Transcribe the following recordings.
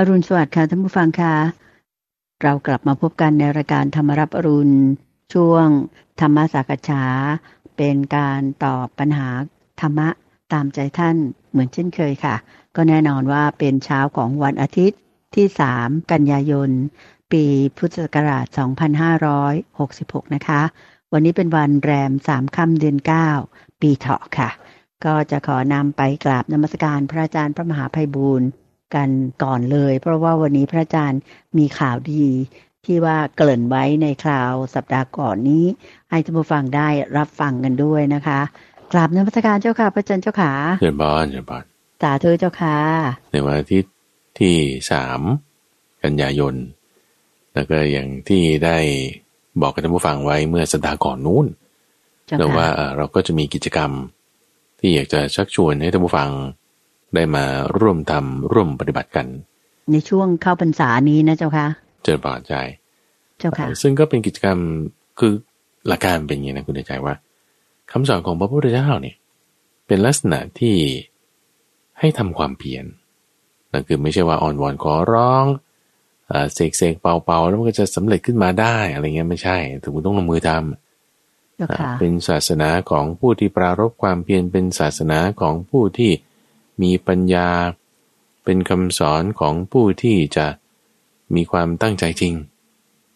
อรุณสวัสดิ์ค่ะท่านผู้ฟังค่ะ เรากลับมาพบกันในรายการธรรมรับอรุณ ช่วงธรรมสักษาเป็นการตอบปัญหาธรรมะตามใจท่านเหมือนเช่นเคยค่ะ ก็แน่นอนว่าเป็นเช้าของวันอาทิตย์ที่ 3 กันยายน ปีพุทธศักราช 2566 นะคะ วันนี้เป็นวันแรม 3 ค่ำเดือน 9 ปีเถาะค่ะ ก็จะขอนำไปกราบนมัสการพระอาจารย์พระมหาภัยบูรณ์ กันก่อนเลย เพราะว่าวันนี้พระอาจารย์มีข่าวดีที่ว่าเกริ่นไว้ในคราวสัปดาห์ก่อนนี้ ให้ท่านผู้ฟังได้รับฟังกันด้วยนะคะกราบนมัสการเจ้าค่ะพระอาจารย์เจ้าค่ะเชิญบานเชิญบานสาธุเจ้าค่ะในวันอาทิตย์ที่สามกันยายนแล้วก็อย่างที่ได้บอกกับท่านผู้ฟังไว้เมื่อสัปดาห์ก่อนนู้นเจ้าแล้วว่าค่ะเอ่อเราก็จะมีกิจกรรม ที่อยากจะชักชวนให้ท่านผู้ฟัง ได้มาร่วมทำร่วมปฏิบัติกัน ในช่วงเข้าพรรษานี้นะเจ้าค่ะ เจริญบานใจ เจ้าค่ะ ซึ่งก็เป็นกิจกรรมคือหลักการเป็นอย่างนี้นะคุณใจว่าคำสอนของพระพุทธเจ้าเนี่ยเป็นลักษณะที่ให้ทำความเพียรนั่นคือไม่ใช่ว่าอ่อนวอนขอร้องเอ่อเสกเสกเป่าเป่าแล้วมันก็จะสำเร็จขึ้นมาได้อะไรเงี้ยไม่ใช่ถึงคุณต้องลงมือทำเจ้าค่ะเป็นศาสนาของผู้ที่ปรารบความเพียรเป็นศาสนาของผู้ที่ มีปัญญา เป็นคำสอนของผู้ที่จะมีความตั้งใจจริง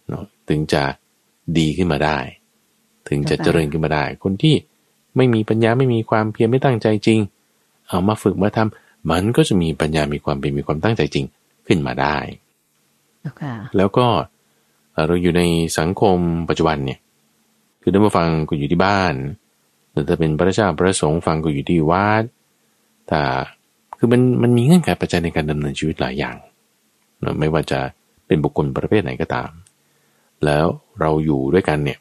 เนาะถึงจะดีขึ้นมาได้ ถึงจะเจริญขึ้นมาได้ คนที่ไม่มีปัญญาไม่มีความเพียรไม่ตั้งใจจริง เอามาฝึกมาทำมันก็จะมีปัญญามีความเป็นมีความตั้งใจจริงขึ้นมาได้เจ้าค่ะแล้วก็เอ่อเราอยู่ในสังคมปัจจุบันเนี่ย คือถ้ามาฟังก็อยู่ที่บ้านหรือถ้าเป็นพระเจ้าพระสงฆ์ฟังก็อยู่ที่วัด แต่คือมันมันมีเงื่อนไขปัจจัยในการดำเนินชีวิตหลายอย่างเนอะไม่ว่าจะเป็นบุคคลประเภทไหนก็ตาม แล้วเราอยู่ด้วยกันเนี่ย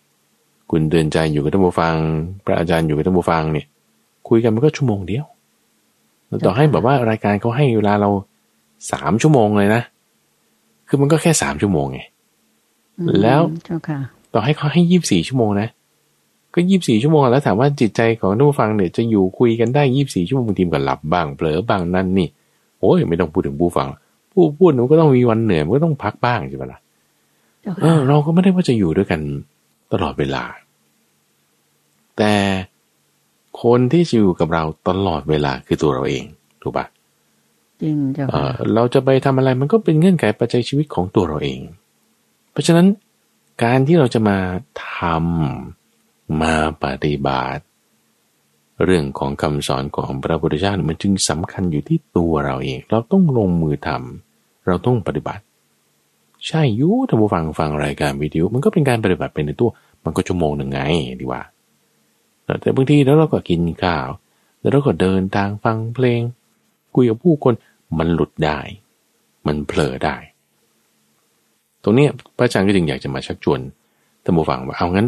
คุณเดินใจอยู่กับท่านผู้ฟัง พระอาจารย์อยู่กับท่านผู้ฟังเนี่ย คุยกันมันก็ชั่วโมงเดียวแล้วต่อให้แบบว่ารายการเขาให้เวลาเราสามชั่วโมงเลยนะ คือมันก็แค่สามชั่วโมงไงอืมแล้วเจ้าค่ะต่อให้เขาให้ยี่บสี่ชั่วโมงนะ ก็ยี่บสี่ชั่วโมงอะแล้วถามว่าจิตใจของท่านผู้ฟังเนี่ยจะอยู่คุยกันได้ยี่บสี่ชั่วโมงบางทีมันก็หลับบ้างเผลอบ้างนั่นนี่โอ้ยไม่ต้องพูดถึงผู้ฟัง ผู้พูดมันก็ต้องมีวันเหนื่อยมันก็ต้องพักบ้างใช่ไหมล่ะเจ้าเอค่ะอเราก็ไม่ได้ว่าจะอยู่ด้วยกันตลอดเวลา แต่คนที่จะอยู่กับเราตลอดเวลาคือตัวเราเองถูกปะจริงเจ้าเอ่ค่ะอเราจะไปทำอะไรมันก็เป็นเงื่อนไขปัจจัยชีวิตของตัวเราเอง เพราะฉะนั้นการที่เราจะมาทำ มาปฏิบัติ เรื่องของคำสอนของพระพุทธเจ้ามันจึงสำคัญอยู่ที่ตัวเราเอง เราต้องลงมือทำเราต้องปฏิบัติ ใช่ยุท่านผู้ฟังฟังรายการวิทยุมันก็เป็นการปฏิบัติเป็นในตัว มันก็ชั่วโมงหนึ่งไงดีว่า แต่บางทีแล้วเราก็กินข้าว แล้วเราก็เดินทางฟังเพลง คุยกับผู้คนมันหลุดได้ มันเผลอได้ ตรงนี้พระอาจารย์ก็จึงอยากจะมาชักชวนท่านผู้ฟังว่าเอางั้น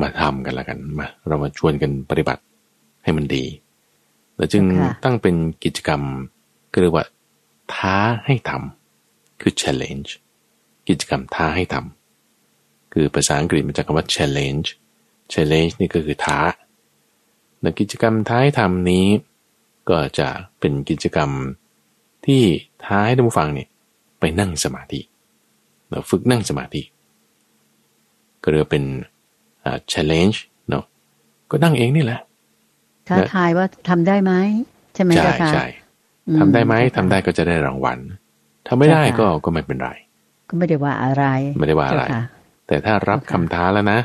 มาทำกันละกันมาเรามาชวนกันปฏิบัติให้มันดี แล้วจึงตั้งเป็นกิจกรรมก็เรียกว่าท้าให้ทำคือ challenge กิจกรรมท้าให้ทำคือภาษาอังกฤษมาจากคำว่า challenge challenge นี่ก็คือท้าในกิจกรรมท้าให้ทำนี้ ก็จะเป็นกิจกรรมที่ท้าให้ท่านผู้ฟังเนี่ยไปนั่งสมาธิเราฝึกนั่งสมาธิ ก็เรียกว่าเป็นอ่า challenge เนาะก็นั่งเองนี่แหละท้าทายว่าทำได้ไหมใช่ไหมใช่เจ้าค่ะใช่อืทำได้ไหมเจ้าค่ะทำได้ก็จะได้รางวัลทำไม่ได้ใช่ค่ะก็ก็ไม่เป็นไร ก็ไม่ได้ว่าอะไร ไม่ได้ว่าอะไรเจ้ค่ะแต่ถ้ารับเจ้าคำค่ะท้าแล้วนะ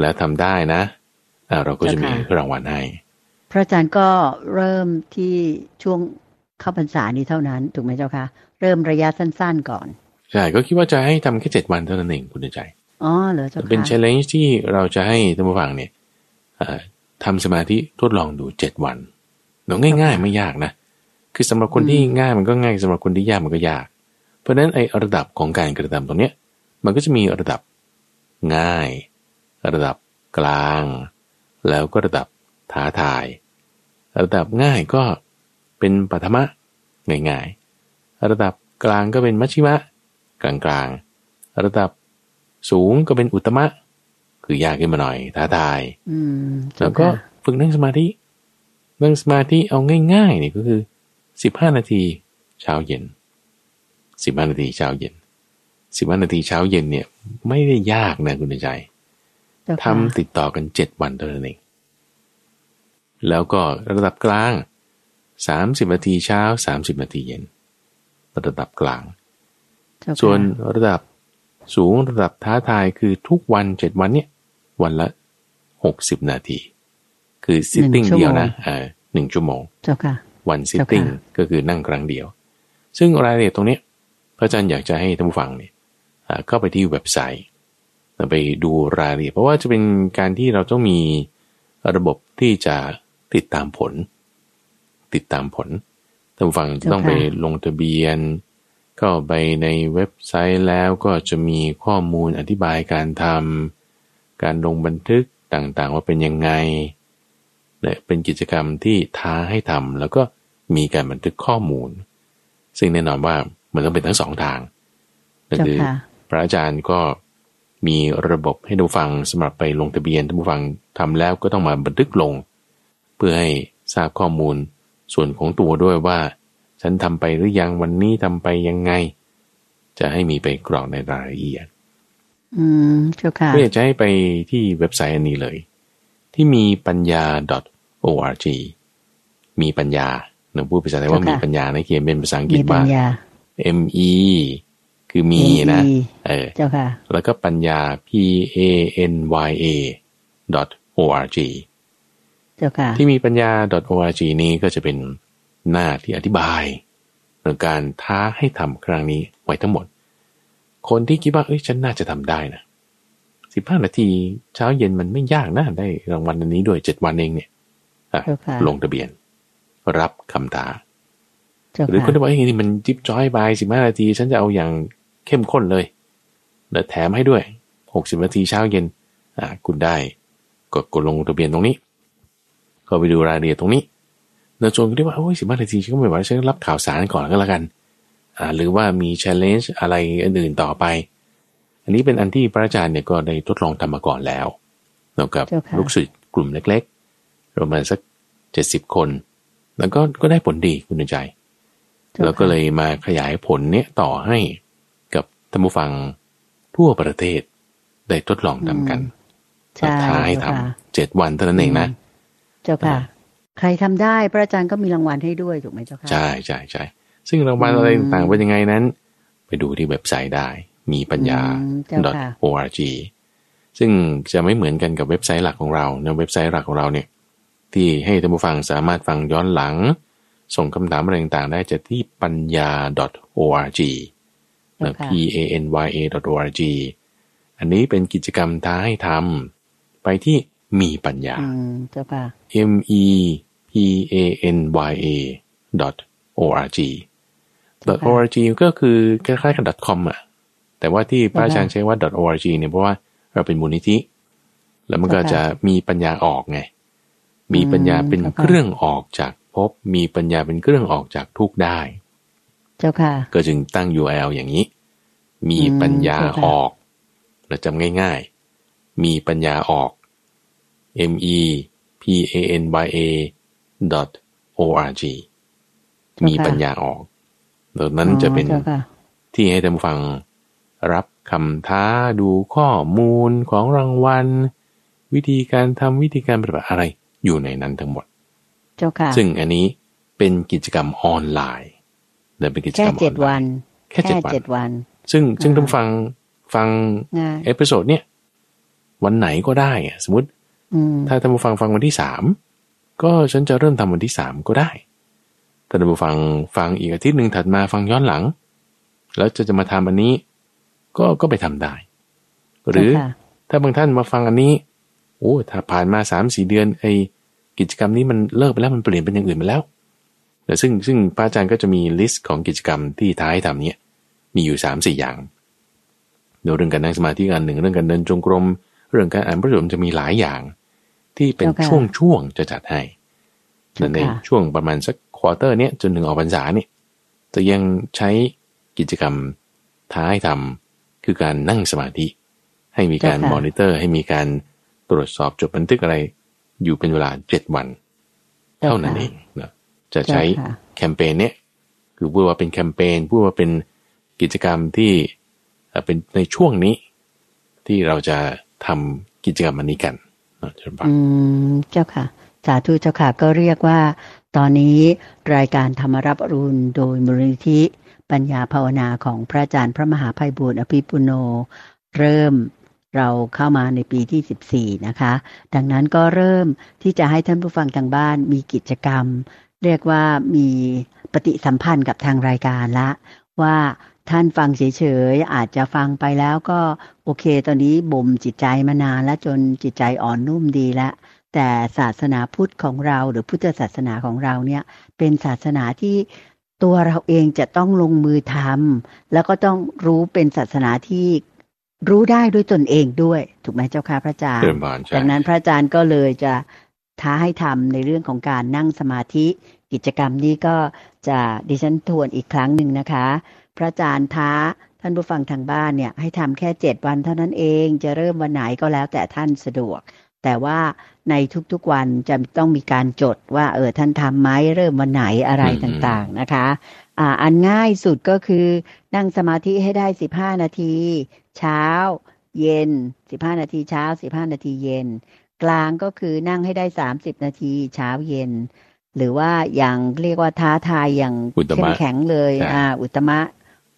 แล้วทำได้นะอ่าเราก็จะมีเจ้าค่ะรางวัลให้พระอาจารย์ก็เริ่มที่ช่วงเข้าพรรษานี้เท่านั้น ถูกไหมเจ้าค่ะเริ่มระยะสั้น ๆก่อน ใช่ ก็คิดว่าจะให้ทำแค่เจ็ดวันเท่านั้นเองคุณใจ อ๋อเหรอเจ้าค่ะเป็น challenge ที่เราจะให้ท่านผู้ฟังเนี่ยทำสมาธิทดลองดูเจ็ดวันเนาะง่าย ๆ ไม่ยากนะ คือสำหรับคนที่ง่ายมันก็ง่ายสำหรับคนที่ยากมันก็ยาก เพราะฉะนั้นไอ้ระดับของการกระทำตรงเนี้ย มันก็จะมีระดับง่าย ระดับกลาง แล้วก็ระดับท้าทาย ระดับง่ายก็เป็นปัทมะง่ายๆ ระดับกลางก็เป็นมัชชิมะ กลางๆ ระดับ สูงก็เป็นอุตตมะ คือยากขึ้นมาหน่อยท้าทายอืมแล้เจ้าวก็ค่ะฝึกนั่งสมาธิ นั่งสมาธิเอาง่ายๆนี่ก็คือสิบห้านาทีเช้าเย็นสิบห้านาทีเช้าเย็นสิบห้านาทีเช้าเย็นเนี่ย ไม่ได้ยากนะคุณใจเจ้าค่ะทำติดต่อกันเจ็ดวันเท่านั้นเองแล้วก็ระดับกลางสามสิบนาทีเช้าสามสิบนาทีเย็น ระดับกลางเจ้าค่ะส่วนระดับ สูงระดับท้าทายคือทุกวันเจ็ดวันเนี่ย วันละหกสิบนาที คือ sitting เดียวนะเออหนึ่งชั่วโมงเจ้าค่ะ one sitting เจ้าค่ะก็คือนั่งครั้งเดียว ซึ่งรายละเอียดตรงเนี้ยพระอาจารย์อยากจะให้ท่านผู้ฟังเนี่ยอ่าเข้าไปที่เว็บไซต์แล้วไปดูรายละเอียดเพราะว่าจะเป็นการที่เราต้องมีระบบที่จะติดตามผล ติดตามผลท่านผู้ฟังจะต้องไปลงทะเบียน เข้าไปในเว็บไซต์แล้วก็จะมีข้อมูลอธิบายการทำการลงบันทึกต่างๆ ว่าเป็นยังไงเนี่ยเป็นกิจกรรมที่ท้าให้ทำแล้วก็มีการบันทึกข้อมูล ซึ่งแน่นอนว่ามันต้องเป็นทั้งสองทางนั่นเจ้าคือค่ะพระอาจารย์ก็มีระบบให้ดูฟังสำหรับไปลงทะเบียนท่านผู้ฟังทำแล้วก็ต้องมาบันทึกลง เพื่อให้ทราบข้อมูลส่วนของตัวด้วยว่า ฉันทำไปหรือยังวันนี้ทำไปยังไง จะให้มีไปกรอกในรายละเอียด อืมเจ้าค่ะก็อยากจะให้ไปที่เว็บไซต์อันนี้เลย ที่มีปัญญา .org มีปัญญาหนูพูดภาษาไทยว่าเจ้าค่ะมีปัญญานะเขียนเป็นภาษาอังกฤมีษปัว่าญญา M E คือมีนะมีเออเจ้าค่ะ แล้วก็ปัญญา P A N Y A org เจ้าค่ะ ที่มีปัญญา org นี้ก็จะเป็น หน้าที่อธิบายเรื่องการท้าให้ทำครั้งนี้ไว้ทั้งหมด คนที่คิดว่าเอ้ยฉันน่าจะทำได้นะสิบห้านาทีเช้าเย็นมันไม่ยากนะได้รางวัลอันนี้ด้วยเจ็ดวันเองเนี่ยอะเจ้าค่ะลงทะเบียน รับคำท้าเจ้าหรือคนค่ะที่บอกเฮ้ยนี่มันจิ๊บจ้อยไปสิบห้านาทีฉันจะเอาอย่างเข้มข้นเลยแล้วแถมให้ด้วยหกสิบนาทีเช้าเย็นอ่าคุณได้กดกดลงทะเบียนตรงนี้ ก็ไปดูรายละเอียดตรงนี้ แล้วจนก็ได้ว่าโอ้ยสิบห้านาทีฉันก็ไม่ไหวฉันรับข่าวสารก่อนก็แล้วกัน อ่า หรือว่ามี challenge อะไรอื่นๆต่อไป อันนี้เป็นอันที่พระอาจารย์เนี่ยก็ได้ทดลองทำมาก่อนแล้วแล้วกับเจ้าค่ะลูกศิษย์กลุ่มเล็กๆประมาณสักเจ็ดสิบคน แล้วก็ก็ได้ผลดีคุณใจจ้าแล้วก็ค่ะเลยมาขยายผลเนี้ยต่อให้กับท่านผู้ฟังทั่วประเทศได้ทดลองทำกันใช่ท้าให้เจ้าทำค่ะเจ็ดวันเท่านั้นเองนะ เจ้าค่ะ ใครทำได้พระอาจารย์ก็มีรางวัลให้ด้วยถูกไหมเจ้าค่ะใช่ใช่ใช่ซึ่งรางวัลอืมอะไรต่างๆเป็นยังไงนั้น ไปดูที่เว็บไซต์ได้ มีปัญญาอืมเจ้าค่ะ .org ซึ่งจะไม่เหมือนกันกับเว็บไซต์หลักของเราในเว็บไซต์หลักของเราเนี่ย ที่ให้ท่านผู้ฟังสามารถฟังย้อนหลัง ส่งคำถามอะไรต่างๆ ได้จะที่ปัญญา .org เจ้า p ค่ะ a n y a .org อันนี้เป็นกิจกรรมท้าให้ทำไปที่มีปัญญาอืมเจ้าค่ะ m e p a n y a org org ก็คือคล้ายๆกับ .com อะ แต่ว่าที่พระอาจารย์ใช้ว่า org เนี่ยเพราะว่าเราเป็นมูลนิธิ แล้วมันก็จะมีปัญญาออกไง มีปัญญาเป็นเครื่องออกจากภพ มีปัญญาเป็นเครื่องออกจากทุกข์ได้ เจ้าค่ะ ก็จึงตั้ง URL อย่างนี้ มีปัญญาเจ้าค่ะออก เราจำง่ายๆ มีปัญญาออก m e p a n y a dot o r g มีปัญญาออกดังนั้นจะเป็นอ๋อจ้าค่ะที่ให้ท่านผู้ฟังรับคำท้าดูข้อมูลของรางวัล วิธีการทำวิธีการปฏิบัติอะไรอยู่ในนั้นทั้งหมด เจ้าค่ะ ซึ่งอันนี้เป็นกิจกรรมออนไลน์เดินเป็นกิจแค่กรรมอเจ็อดนไลวันน์แค่เจ็ดวันเจ็ดวัน ซึ่งซึ่งอ่าท่านฟังฟังง่ายเอพิโซดเนี่ยวันไหนก็ได้อะสมมติอืมถ้าท่านผู้ฟังฟังวันที่สาม ก็ฉันจะเริ่มทำวันที่สามก็ได้ถ้าท่านผู้ฟังฟังอีกอาทิตย์หนึ่งถัดมาฟังย้อนหลัง แล้วจะจะมาทำอันนี้ ก็ก็ไปทำได้ หรือเจ้าค่ะถ้าบางท่านมาฟังอันนี้โอ้ถ้าผ่านมาสามสี่เดือนไอกิจกรรมนี้มันเลิกไปแล้วมันเปลี่ยนเป็นอย่างอื่นไปแล้วแต่ซึ่งซึ่งพระอาจารย์ก็จะมีลิสต์ของกิจกรรมที่ท้ายทำเนี้ยมีอยู่สามสี่อย่างเดี๋ยวเรื่องการนั่งสมาธิอันหนึ่งเรื่องการเดินจงกรม เรื่องการอ่านพระสูตรจะมีหลายอย่าง ที่เป็นเจ้าค่ะช่วงช่วงๆจะจัดให้เจ้าค่ะในช่วงประมาณสัก quarter เนี้ยจนถึงออกพรรษาเนี่ยจะยังใช้กิจกรรมท้ายทำคือการนั่งสมาธิ ให้มีการเจ้าค่ะมอนิเตอร์ ให้มีการตรวจสอบจดบันทึกอะไร อยู่เป็นเวลาเจ็ดวัน เท่านั้นเองนะจะใช้เจ้าค่ะแคมเปญเนี้ยคือพูดว่าเป็นแคมเปญพูดว่าเป็นกิจกรรมที่เป็นในช่วงนี้ที่เราจะทำกิจกรรมอันนี้กันเจ้าค่ะ อืมเจ้าค่ะ สาธุเจ้าค่ะ ก็เรียกว่า ตอนนี้รายการธรรมรับรุณโดยมูลนิธิปัญญาภาวนาของพระอาจารย์พระมหาภัยบุญอภิปุโน เริ่มเราเข้ามาในปีที่ 14 นะคะ ดังนั้นก็เริ่มที่จะให้ท่านผู้ฟังทางบ้านมีกิจกรรม เรียกว่ามีปฏิสัมพันธ์กับทางรายการละ ว่า ท่านฟังเฉยๆอาจจะฟังไปแล้วก็โอเค ตอนนี้บ่มจิตใจมานานแล้วจนจิตใจอ่อนนุ่มดีแล้วแต่ศาสนาพุทธของเรา หรือพุทธศาสนาของเราเนี่ย เป็นศาสนาที่ตัวเราเองจะต้องลงมือทำแล้วก็ต้องรู้เป็นศาสนาที่รู้ได้ด้วยตนเองด้วย ถูกไหมเจ้าค่ะพระอาจารย์ดังนั้นพระอาจารย์ก็เลยจะท้าให้ทำในเรื่องของการนั่งสมาธิกิจกรรมนี้ก็จะดิฉันทวนอีกครั้งหนึ่งนะคะ พระอาจารย์ท้าท่านผู้ฟังทางบ้านเนี่ยให้ทำแค่เจ็ดวันเท่านั้นเองจะเริ่มวันไหนก็แล้วแต่ท่านสะดวก แต่ว่าในทุกๆวันจะต้องมีการจดว่า เออท่านทำไหมเริ่มวันไหนอะไรต่างๆนะคะอ่าอันง่ายสุดก็คือนั่งสมาธิให้ได้สิบห้านาที เช้า เย็นสิบห้านาทีเช้าสิบห้านาทีเย็น กลางก็คือนั่งให้ได้สามสิบนาทีเช้าเย็น หรือว่าอย่างเรียกว่าท้าทายอย่างเข้มแข็งเลยอ่าอุตมะ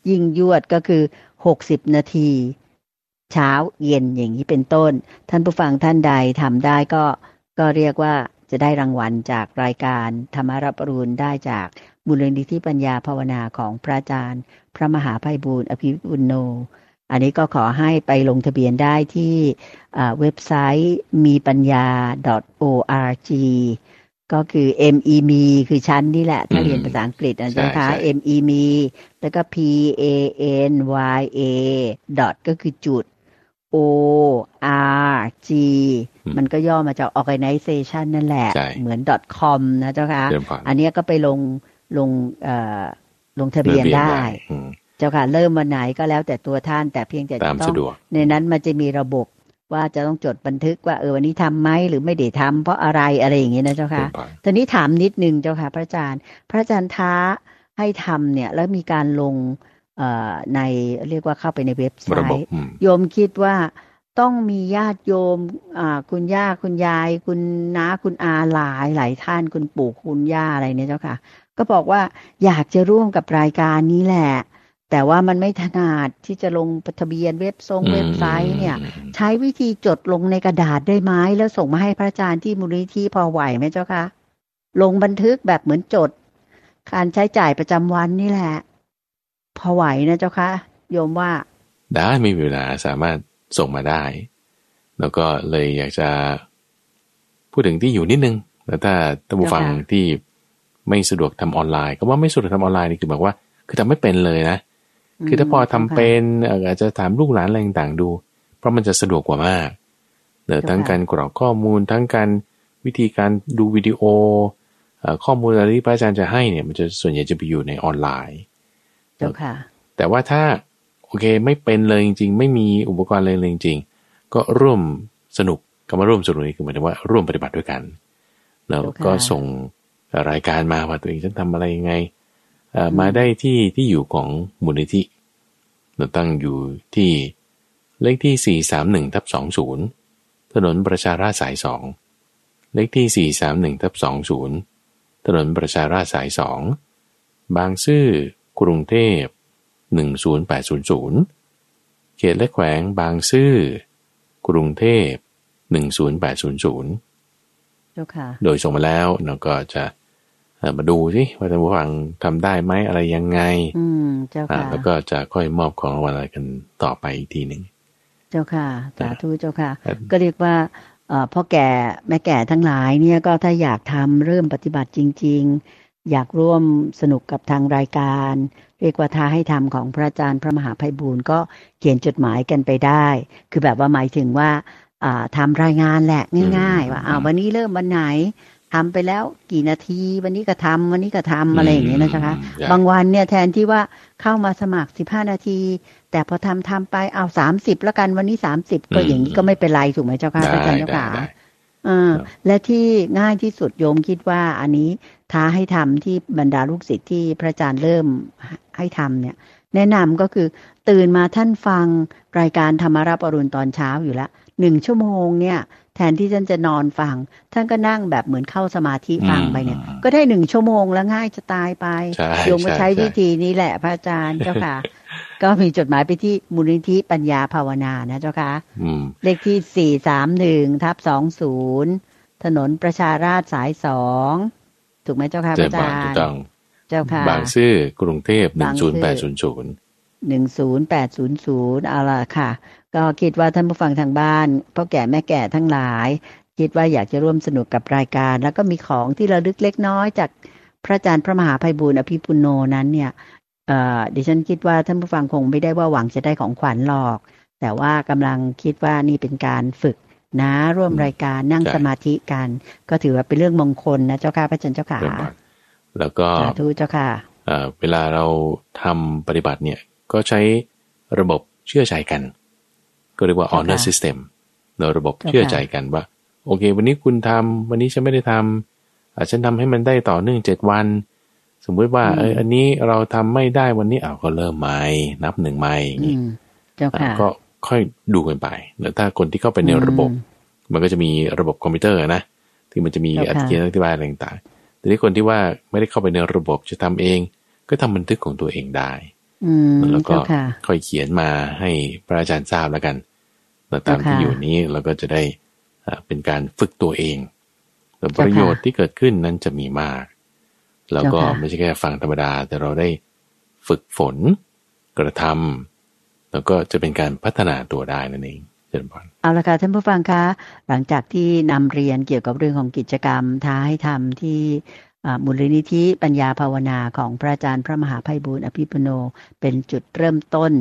ยิ่งยวดก็คือหกสิบนาที เช้าเย็นอย่างนี้เป็นต้น ท่านผู้ฟังท่านใดทำได้ก็ก็เรียกว่าจะได้รางวัลจากรายการธรรมรับรูนได้จากบุรณิธิปัญญาภาวนาของพระอาจารย์ พระมหาภัยบูรณ์อภิบุญโน อันนี้ก็ขอให้ไปลงทะเบียนได้ที่เว็บไซต์มีปัญญา .org ก็คือ MEM คือชั้นนี่แหละ ถ้าเรียนภาษาอังกฤษนะคะ MEM แล้วก็ P A N Y A dot ก็คือจุด O R G มันก็ย่อมาจาก organization นั่นแหละ เหมือน .com นะเจ้าค่ะ อันนี้ก็ไปลงลงลงทะเบียนได้ เจ้าค่ะ เริ่มวันไหนก็แล้วแต่ตัวท่านแต่เพียงแต่ต้องในนั้นมันจะมีระบบ ว่าจะต้องจดบันทึกว่าเออวันนี้ทำไหมหรือไม่ได้ทำเพราะอะไรอะไรอย่างเงี้ยนะเจ้าค่ะตอนนี้ถามนิดนึงเจ้าค่ะ พระอาจารย์ พระอาจารย์ท้าให้ทำเนี่ย แล้วมีการลงในเรียกว่าเข้าไปในเว็บไซต์ โยมคิดว่าต้องมีญาติโยมคุณย่าคุณยาย คุณน้าคุณอาหลายหลายท่านคุณปู่คุณย่าอะไรเนี่ยเจ้าค่ะ ก็บอกว่าอยากจะร่วมกับรายการนี้แหละ แต่ว่ามันไม่ถนัดที่จะลงทะเบียนเว็บทรงเว็บไซต์เนี่ย ใช้วิธีจดลงในกระดาษได้ไหมแล้วส่งมาให้พระอาจารย์ที่มูลนิธิพอไหวไหมเจ้าคะลงบันทึกแบบเหมือนจด การใช้จ่ายประจำวันนี่แหละ พอไหวนะเจ้าคะโยมว่า ได้มีเวลาสามารถส่งมาได้ แล้วก็เลยอยากจะพูดถึงที่อยู่นิดนึงแล้วถ้าท่านผู้ฟังที่ไม่สะดวกทำออนไลน์ ก็ว่าไม่สะดวกทำออนไลน์นี่คือแบบว่า คือทำไม่เป็นเลยนะ คือถ้าพอทำเป็นอาจจะถามลูกหลานอะไรต่างๆดู เพราะมันจะสะดวกกว่ามากเดี๋ยวทั้งการกรอกข้อมูลทั้งการวิธีการดูวิดีโอข้อมูลอะไรที่พระอาจารย์จะให้เนี่ย มันจะส่วนใหญ่จะไปอยู่ในออนไลน์เจ้าค่ะแต่ว่าถ้าโอเคไม่เป็นเลยจริง ๆ ไม่มีอุปกรณ์เลยจริง ๆ ก็ร่วมสนุกก็มาร่วมสนุกนี่คือหมายถึงว่าร่วมปฏิบัติด้วยกัน แล้วก็ส่งรายการมาว่าตัวเองจะทำอะไรยังไง มาได้ที่ที่อยู่ของมูลนิธิเราตั้งอยู่ที่เลขที่ 431ทับ20 ถนนประชาราษสาย 2 เลขที่ 431ทับ20 ถนนประชาราษสาย 2 บางซื่อกรุงเทพ 10800 เขตและแขวงบางซื่อกรุงเทพ 10800 โดยส่งมาแล้วเราก็จะ มาดูสิว่าท่านผู้ฟังทำได้ไหมอะไรยังไง อืมเจ้าค่ะแล้วก็จะค่อยมอบของรางวัลอะไรกันต่อไปอีกทีหนึ่งเจ้าค่ะสาธุเจ้าค่ะ ก็เรียกว่าพ่อแก่แม่แก่ทั้งหลายเนี่ยก็ถ้าอยากทำเริ่มปฏิบัติจริง ๆ อยากร่วมสนุกกับทางรายการ เรียกว่าท้าให้ทำของพระอาจารย์พระมหาภัยบูรณ์ก็เขียนจดหมายกันไปได้ คือแบบว่าหมายถึงว่าทำรายงานแหละง่าย ๆ ว่าวันนี้เริ่มวันไหน ทำไปแล้วกี่นาที วันนี้ก็ทำวันนี้ก็ทำอะไรอย่างเงี้ยนะคะ บางวันเนี่ยแทนที่ว่าเข้ามาสมัครสิบห้านาที แต่พอทำทำไปเอาสามสิบแล้วกันวันนี้สามสิบก็อย่างนี้ก็ไม่เป็นไรถูกไหมเจ้าค่ะอาจารย์เจ้าค่ะและที่ง่ายที่สุดโยมคิดว่าอันนี้ท้าให้ทำที่บรรดาลูกศิษย์ที่พระอาจารย์เริ่มให้ทำเนี่ย แนะนำก็คือตื่นมาท่านฟังรายการธรรมรับอรุณตอนเช้าอยู่แล้วหนึ่งชั่วโมงเนี่ย แทนที่ท่านจะนอนฟัง ท่านก็นั่งแบบเหมือนเข้าสมาธิฟังไปเนี่ย ก็ได้หนึ่งชั่วโมงแล้วง่ายจะตายไปใช่โยมก็ใช้วิธีนี้แหละพระอาจารย์เจ้าค่ะ ก็มีจดหมายไปที่มูลนิธิปัญญาภาวนานะเจ้าค่ะอืมเลขที่สี่สามหนึ่งทับสองศูนย์ถนนประชาราษฎร์สายสองถูกไหมเจ้าค่ะพเจอระอาบาจางรถูกย์ต้องเจ้าค่ะ บางซื่อกรุงเทพหนึ่บางงศูซื่นย์อแปดศูนย์ศูนย์หนึ่งศูนย์แปดศูนย์ศูนย์เอาล่ะค่ะ ก็คิดว่าท่านผู้ฟังทางบ้านพ่อแก่แม่แก่ทั้งหลาย คิดว่าอยากจะร่วมสนุกกับรายการ แล้วก็มีของที่ระลึกเล็กน้อยจากพระอาจารย์พระมหาภัยบูร์อภิปุโนนั้นเนี่ยเอ่อดิฉันคิดว่าท่านผู้ฟังคงไม่ได้ว่าหวังจะได้ของขวัญหรอก แต่ว่ากำลังคิดว่านี่เป็นการฝึกนะร่วมรายการนั่งสมาธิกัน ก็ถือว่าเป็นเรื่องมงคลนะเจ้าค่ะพระอาจารย์เจ้าค่ะเจอบางแล้วก็สาธุเจ้าค่ะเอ่อเวลาเราทำปฏิบัติเนี่ยก็ใช้ระบบเชื่อใจกัน ก็เรียกว่าเจ้าค่ะ honor system เราระบบเจ้าค่ะเชื่อใจกันว่า โอเค วันนี้คุณทำวันนี้ฉันไม่ได้ทำอะฉันทำให้มันได้ต่อเนื่องเจ็ดวัน สมมุติว่า เอออันนี้เราทำไม่ได้วันนี้อ้าวก็เริ่มใหม่นับหนึ่งใหม่อย่างอืงี้มเจ้าอะค่ะก็ค่อยดูกันไปแล้วถ้าคนที่เข้าไปในระบบอืมมันก็จะมีระบบคอมพิวเตอร์นะที่มันจะมีเจ้าอค่ะธิบายอธิบายอะไรต่างๆแต่ที่คนที่ว่าไม่ได้เข้าไปในระบบจะทำเอง ก็ทำบันทึกของตัวเองได้อืม แล้วก็เจ้าค่ะค่อยเขียนมาให้พระอาจารย์ทราบแล้วกันแล้วตามเจ้าค่ะที่อยู่นี้เราก็จะได้อ่าเป็นการฝึกตัวเองแต่เจ้าค่ะประโยชน์ที่เกิดขึ้นนั้นจะมีมาก แล้วก็เจ้าค่ะไม่ใช่แค่ฟังธรรมดา แต่เราได้ฝึกฝนกระทำแล้วก็จะเป็นการพัฒนาตัวได้นั่นเองเจริญพรเอาละค่ะท่านผู้ฟังคะ หลังจากที่นำเรียนเกี่ยวกับเรื่องของกิจกรรมท้าให้ทำที่อ่า มูลนิธิปัญญาภาวนาของพระอาจารย์พระมหาภัยบูร์อภิปุโนเป็นจุดเริ่มต้น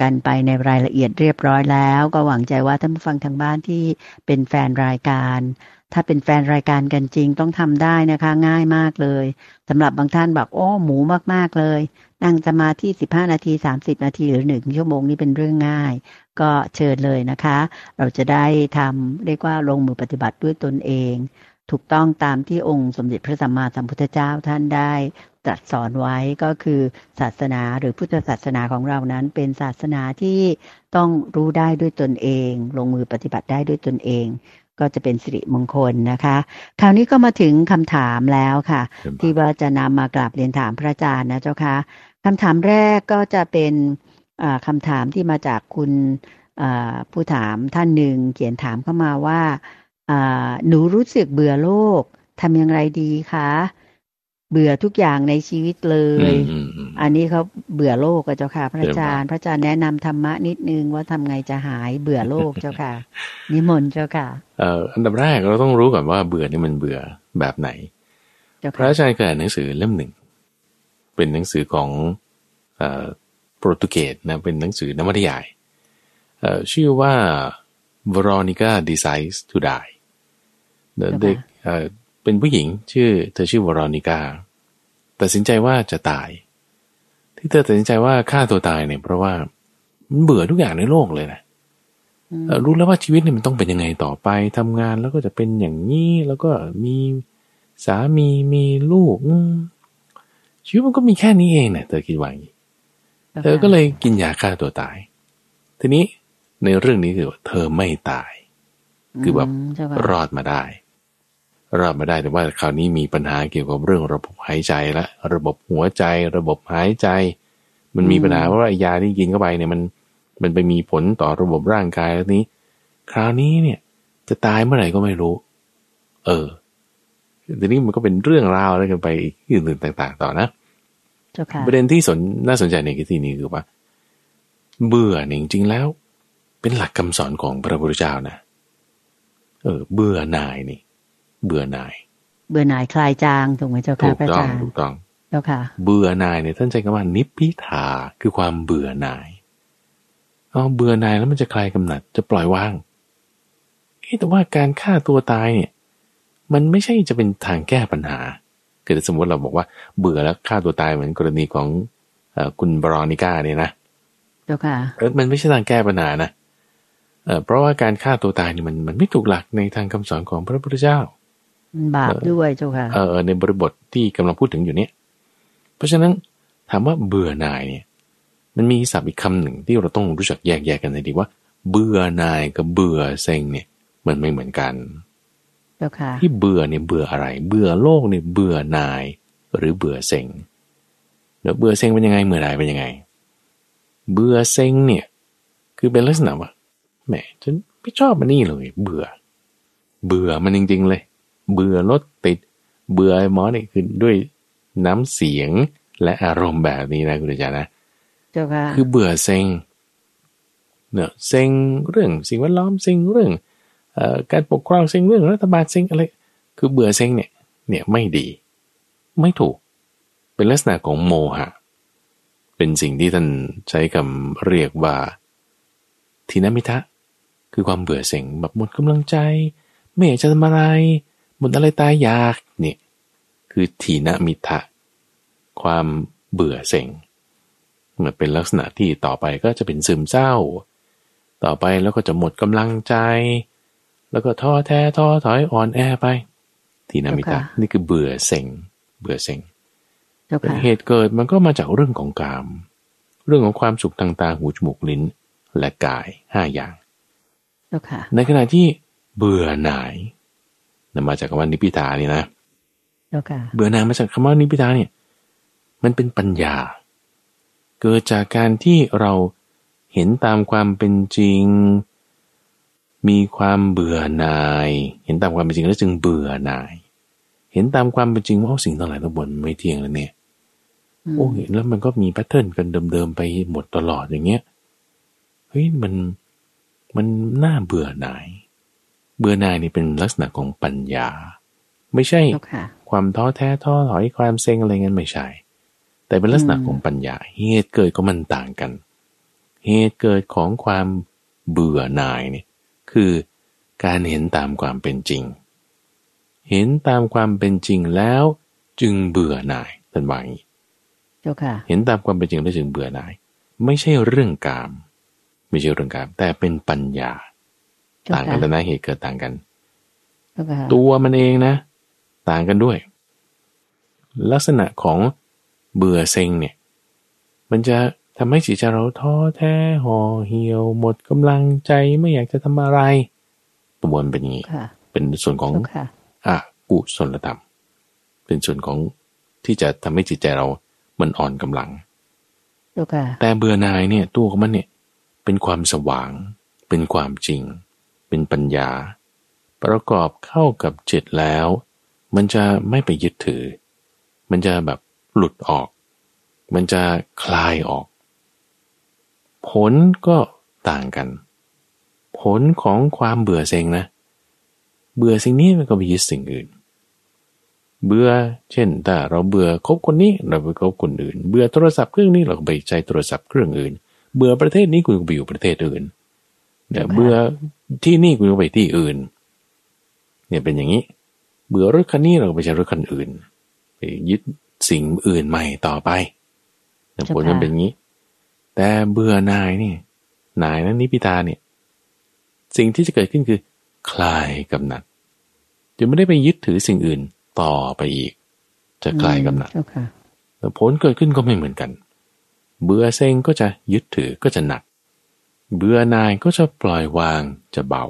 กันไปในรายละเอียดเรียบร้อยแล้ว ก็หวังใจว่าท่านผู้ฟังทางบ้านที่เป็นแฟนรายการ ถ้าเป็นแฟนรายการกันจริงต้องทำได้นะคะง่ายมากเลยสำหรับบางท่านบอกโอ้หมูมากๆเลย นั่งสมาธิ15 นาที 30 นาทีหรือหนึ่งชั่วโมงนี่เป็นเรื่องง่าย ก็เชิญเลยนะคะ เราจะได้ทำเรียกว่าลงมือปฏิบัติด้วยตนเอง ถูกต้องตามที่องค์สมเด็จพระสัมมาสัมพุทธเจ้าท่านได้ตรัสสอนไว้ก็คือศาสนาหรือพุทธศาสนาของเรานั้น เป็นศาสนาที่ต้องรู้ได้ด้วยตนเอง ลงมือปฏิบัติได้ด้วยตนเอง ก็จะเป็นสิริมงคลนะคะ คราวนี้ก็มาถึงคำถามแล้วค่ะ ที่ว่าจะนำมากราบเรียนถามพระอาจารย์นะเจ้าค่ะคำถามแรกก็จะเป็นอ่าคำถามที่มาจากคุณผู้ถามท่านหนึ่งเขียนถามเข้ามาว่า หนูรู้สึกเบื่อโลกทำอย่างไรดีคะเบื่อทุกอย่างในชีวิตเลยอืมอืมอืมอันนี้เขาเบื่อโลกอะเจ้าค่ะ พระอาจารย์เดี๋ยวพระอาจารย์แนะนำธรรมะนิดนึงว่าทำไงจะหายเบื่อโลกเจ้าค่ะ นิมนต์เจ้าค่ะ เอ่ออันดับแรกเราต้องรู้ก่อนว่าเบื่อนี่มันเบื่อแบบไหนเจ้าพระค่ะอาจารย์เคยอ่านหนังสือเล่มหนึ่ง เป็นหนังสือของเอ่อโปรตุเกสนะ เป็นหนังสือนวนิยายเอ่อชื่อว่า Veronica Decides to Die เด็กเอ่อเป็นผู้หญิงชื่อ เธอชื่อวรอนิกาตัดสินใจว่าจะตาย ที่เธอตัดสินใจว่าฆ่าตัวตายเนี่ยเพราะว่ามันเบื่อทุกอย่างในโลกเลยนะอืมเอ่อรู้แล้วว่าชีวิตเนี่ยมันต้องเป็นยังไงต่อไปทำงานแล้วก็จะเป็นอย่างนี้แล้วก็มีสามีมีลูกอืมชีวิตมันก็มีแค่นี้เองเนี่ยเธอคิดว่าอย่างนี้จ้าเธอก็เลยกินยาฆ่าตัวตาย ทีนี้ในเรื่องนี้คือว่าเธอไม่ตาย คือแบบมเจ้าค่ะรอดมาได้ รอดมาได้แต่ว่าคราวนี้มีปัญหาเกี่ยวกับเรื่องระบบหายใจละระบบหัวใจ ระบบหายใจ มันมีปัญหาเพราะว่าไอ้ยาที่กินเข้าไปเนี่ยมัน มันไปมีผลต่อระบบร่างกายแล้วนี้ คราวนี้เนี่ย จะตายเมื่อไหร่ก็ไม่รู้ เออทีนี้มันก็เป็นเรื่องราวอะไรกันไปอีกอื่นๆต่าง ๆ ต่อนะเจ้าค่ะประเด็นที่สนน่าสนใจในที่นี้คือว่า เบื่อเนี่ยจริงๆแล้ว เป็นหลักคำสอนของพระพุทธเจ้านะเออ เบื่อหน่ายนี่ เบื่อหน่าย เบื่อหน่ายคลายจางถูกไหมเจ้าถูค่ะกพระอาต้องจารย์ถูกต้องเจ้าค่ะ เบื่อหน่ายเนี่ยท่านใช้คำว่านิพพิทาคือความเบื่อหน่ายอ๋อเบื่อหน่ายแล้วมันจะคลายกำหนัดจะปล่อยวางเอ๊ะแต่ว่าการฆ่าตัวตายเนี่ย มันไม่ใช่จะเป็นทางแก้ปัญหาคือสมมติเราบอกว่าเบื่อแล้วฆ่าตัวตายเหมือนกรณีของเออคุณบรอนิก้าเนี่ยนะเจ้าค่ะเออมันไม่ใช่ทางแก้ปัญหานะเออเพราะว่าการฆ่าตัวตายนี่มันมันไม่ถูกหลักในทางคำสอนของพระพุทธเจ้ามัน บาปด้วยเจ้าค่ะเออในบริบทที่กำลังพูดถึงอยู่เนี่ย เพราะฉะนั้นถามว่าเบื่อหน่ายเนี่ย มันมีศัพท์อีกคำหนึ่งที่เราต้องรู้จักแยกแยะกันในดีว่า เบื่อนายกับเบื่อเซ็งเนี่ย มันไม่เหมือนกันเจ้าค่ะที่เบื่อเนี่ยเบื่ออะไร เบื่อโลกเนี่ยเบื่อนาย หรือเบื่อเซ็งเดี๋ยวเบื่อเซ็งเป็นยังไงเมื่อไรเป็นยังไง เบื่อเซ็งเนี่ย คือเป็นลักษณะว่าแหมฉันไม่ชอบมันนี่เลย เบื่อ เบื่อมันจริงๆเลย เบื่อรถติด เบื่อไอ้หมอนี่คือด้วยน้ำเสียงและอารมณ์แบบนี้นะคุณอาจารย์นะเจ้าค่ะคือเบื่อเซ็งเนอะเซ็งเรื่องสิ่งแวดล้อมเซ็งเรื่องเอ่อการปกครองเซ็งเรื่องรัฐบาลเซ็งอะไรคือเบื่อเซ็งเนี่ย เนี่ยไม่ดี ไม่ถูก เป็นลักษณะของโมหะ เป็นสิ่งที่ท่านใช้คำเรียกว่าทินามิทะคือความเบื่อเซ็งแบบหมดกำลังใจ ไม่อยากจะทำอะไร หมดอะไรตายอยากเนี่ยคือทีนมิทะ ความเบื่อเซ็งมันเป็นลักษณะที่ต่อไปก็จะเป็นซึมเศร้า ต่อไปแล้วก็จะหมดกำลังใจ แล้วก็ท้อแท้ท้อถอยอ่อนแอไป ทีนามิตะเจ้าค่ะนี่คือเบื่อเซ็งเบื่อเซ็งเจ้าค่ะเหตุเกิดมันก็มาจากเรื่องของกาม เรื่องของความสุขทางตาหูจมูกลิ้น และกายห้าอย่างเจ้าค่ะในขณะที่เบื่อหน่าย นำมาจากคำว่านิพพิทานี่นะเจ้าค่ะเบื่อหน่ายมาจากคำว่านิพพิทาเนี่ย มันเป็นปัญญา เกิดจากการที่เราเห็นตามความเป็นจริง มีความเบื่อหน่าย เห็นตามความเป็นจริงแล้วจึงเบื่อหน่าย เห็นตามความเป็นจริงว่าเอาสิ่งทั้งหลายทั้งปวงมันไม่เที่ยงแล้วเนี่ยโอ้เห็นแล้วมันก็มีแพทเทิร์นกันเดิมๆไปหมดตลอดอย่างเงี้ยเฮ้ยมันมันน่าเบื่อหน่าย เบื่อหน่ายนี่เป็นลักษณะของปัญญา ไม่ใช่เจ้าค่ะความท้อแท้ท้อถอยความเซ็งอะไรเงี้ยไม่ใช่ แต่เป็นลักษณะอืมของปัญญา เหตุเกิดก็มันต่างกัน เหตุเกิดของความเบื่อหน่ายเนี่ยคือการเห็นตามความเป็นจริง เห็นตามความเป็นจริงแล้วจึงเบื่อหน่ายท่านว่าอย่างนี้เจ้าค่ะเห็นตามความเป็นจริงแล้วจึงเบื่อหน่าย ไม่ใช่เรื่องกาม ไม่ใช่เรื่องกาม แต่เป็นปัญญาเจ้า ต่างกัค่ะนแล้วนะเหตุเกิดต่างกันเจ้าค่ะตัวมันเองนะ ต่างกันด้วย ลักษณะของเบื่อเซ็งเนี่ย มันจะทำให้จิตใจเราท้อแท้ห่อเหี่ยว หมดกำลังใจไม่อยากจะทำอะไร ตัวมันเป็นอย่างนี้ค่ะเป็นส่วนของเจ้าค่ะอะกุศลธรรม เป็นส่วนของที่จะทำให้จิตใจเรา มันอ่อนกำลังเจ้าค่ะแต่เบื่อหน่ายเนี่ย ตัวของมันเนี่ย เป็นความสว่าง เป็นความจริง เป็นปัญญา ประกอบเข้ากับจิตแล้ว มันจะไม่ไปยึดถือ มันจะแบบหลุดออก มันจะคลายออก ผลก็ต่างกัน ผลของความเบื่อเซ็งนะ เบื่อสิ่งนี้มันก็ไปยึดสิ่งอื่น เบื่อเช่นถ้าเราเบื่อคบคนนี้เราไปคบคนอื่น เบื่อโทรศัพท์เครื่องนี้เราก็ไปใช้โทรศัพท์เครื่องอื่น เบื่อประเทศนี้คุณก็ไปอยู่ประเทศอื่นเนี่ยเบื่อ ที่นี่คุณก็ไปที่อื่น เนี่ยเป็นอย่างนี้ เบื่อรถคันนี้เราก็ไปใช้รถคันอื่น ไปยึดสิ่งอื่นใหม่ต่อไปเนี่ยผลมันเป็นอย่างนี้ แต่เบื่อนายเนี่ยนายนั้นนิพิตาเนี่ย สิ่งที่จะเกิดขึ้นคือ คลายกำหนัดจะไม่ได้ไปยึดถือสิ่งอื่นต่อไปอีก จะคลายกำหนัดเจ้าค่ะแต่ผลเกิดขึ้นก็ไม่เหมือนกัน เบื่อเซ็งก็จะยึดถือก็จะหนัก เบื่อนายก็จะปล่อยวางจะเบา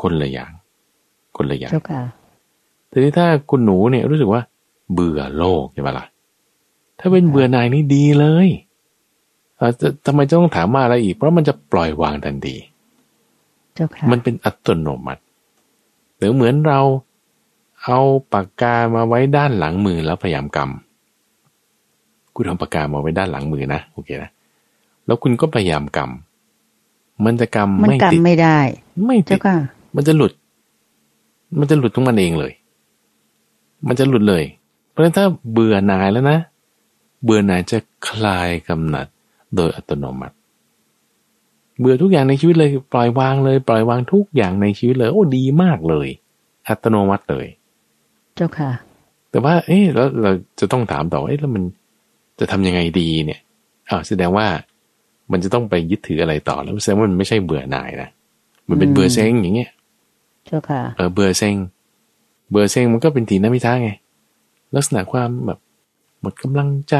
คนละอย่าง คนละอย่างเจ้าค่ะทีนี้ถ้าคุณหนูเนี่ยรู้สึกว่า เบื่อโลกใช่ไหมล่ะถ้าเป็นเบื่อนายนี่ดีเลยเอ่อจะทำไมจะต้องถามมาอะไรอีก เพราะมันจะปล่อยวางทันทีเจ้าค่ะมันเป็นอัตโนมัติหรือเหมือนเราเอาปากกามาไว้ด้านหลังมือแล้วพยายามกำคุณเอาปากกามาไว้ด้านหลังมือนะโอเคนะแล้วคุณก็พยายามกำ มันจะกำมันไม่ติดกำไม่ได้ ไม่ติเจ้าดค่ะมันจะหลุด มันจะหลุดของมันเองเลย มันจะหลุดเลย เพราะฉะนั้นถ้าเบื่อหน่ายแล้วนะ เบื่อหน่ายจะคลายกำหนัดโดยอัตโนมัติ เบื่อทุกอย่างในชีวิตเลยปล่อยวางเลย ปล่อยวางทุกอย่างในชีวิตเลย โอ้ดีมากเลย อัตโนมัติเลย เจ้าค่ะ แต่ว่า เอ๊ะแล้วเราจะต้องถามต่อว่าเอ๊ะแล้วมันจะทำยังไงดีเนี่ยอ้าวแสดงว่า มันจะต้องไปยึดถืออะไรต่อแล้วแสดงว่ามันไม่ใช่เบื่อหน่ายนะมันเป็นอืมเบื่อเซ็งอย่างเงี้ยเจ้าค่ะเออเบื่อเซ็งเบื่อเซ็งมันก็เป็นทีนมิทาไง ลักษณะความแบบหมดกำลังใจ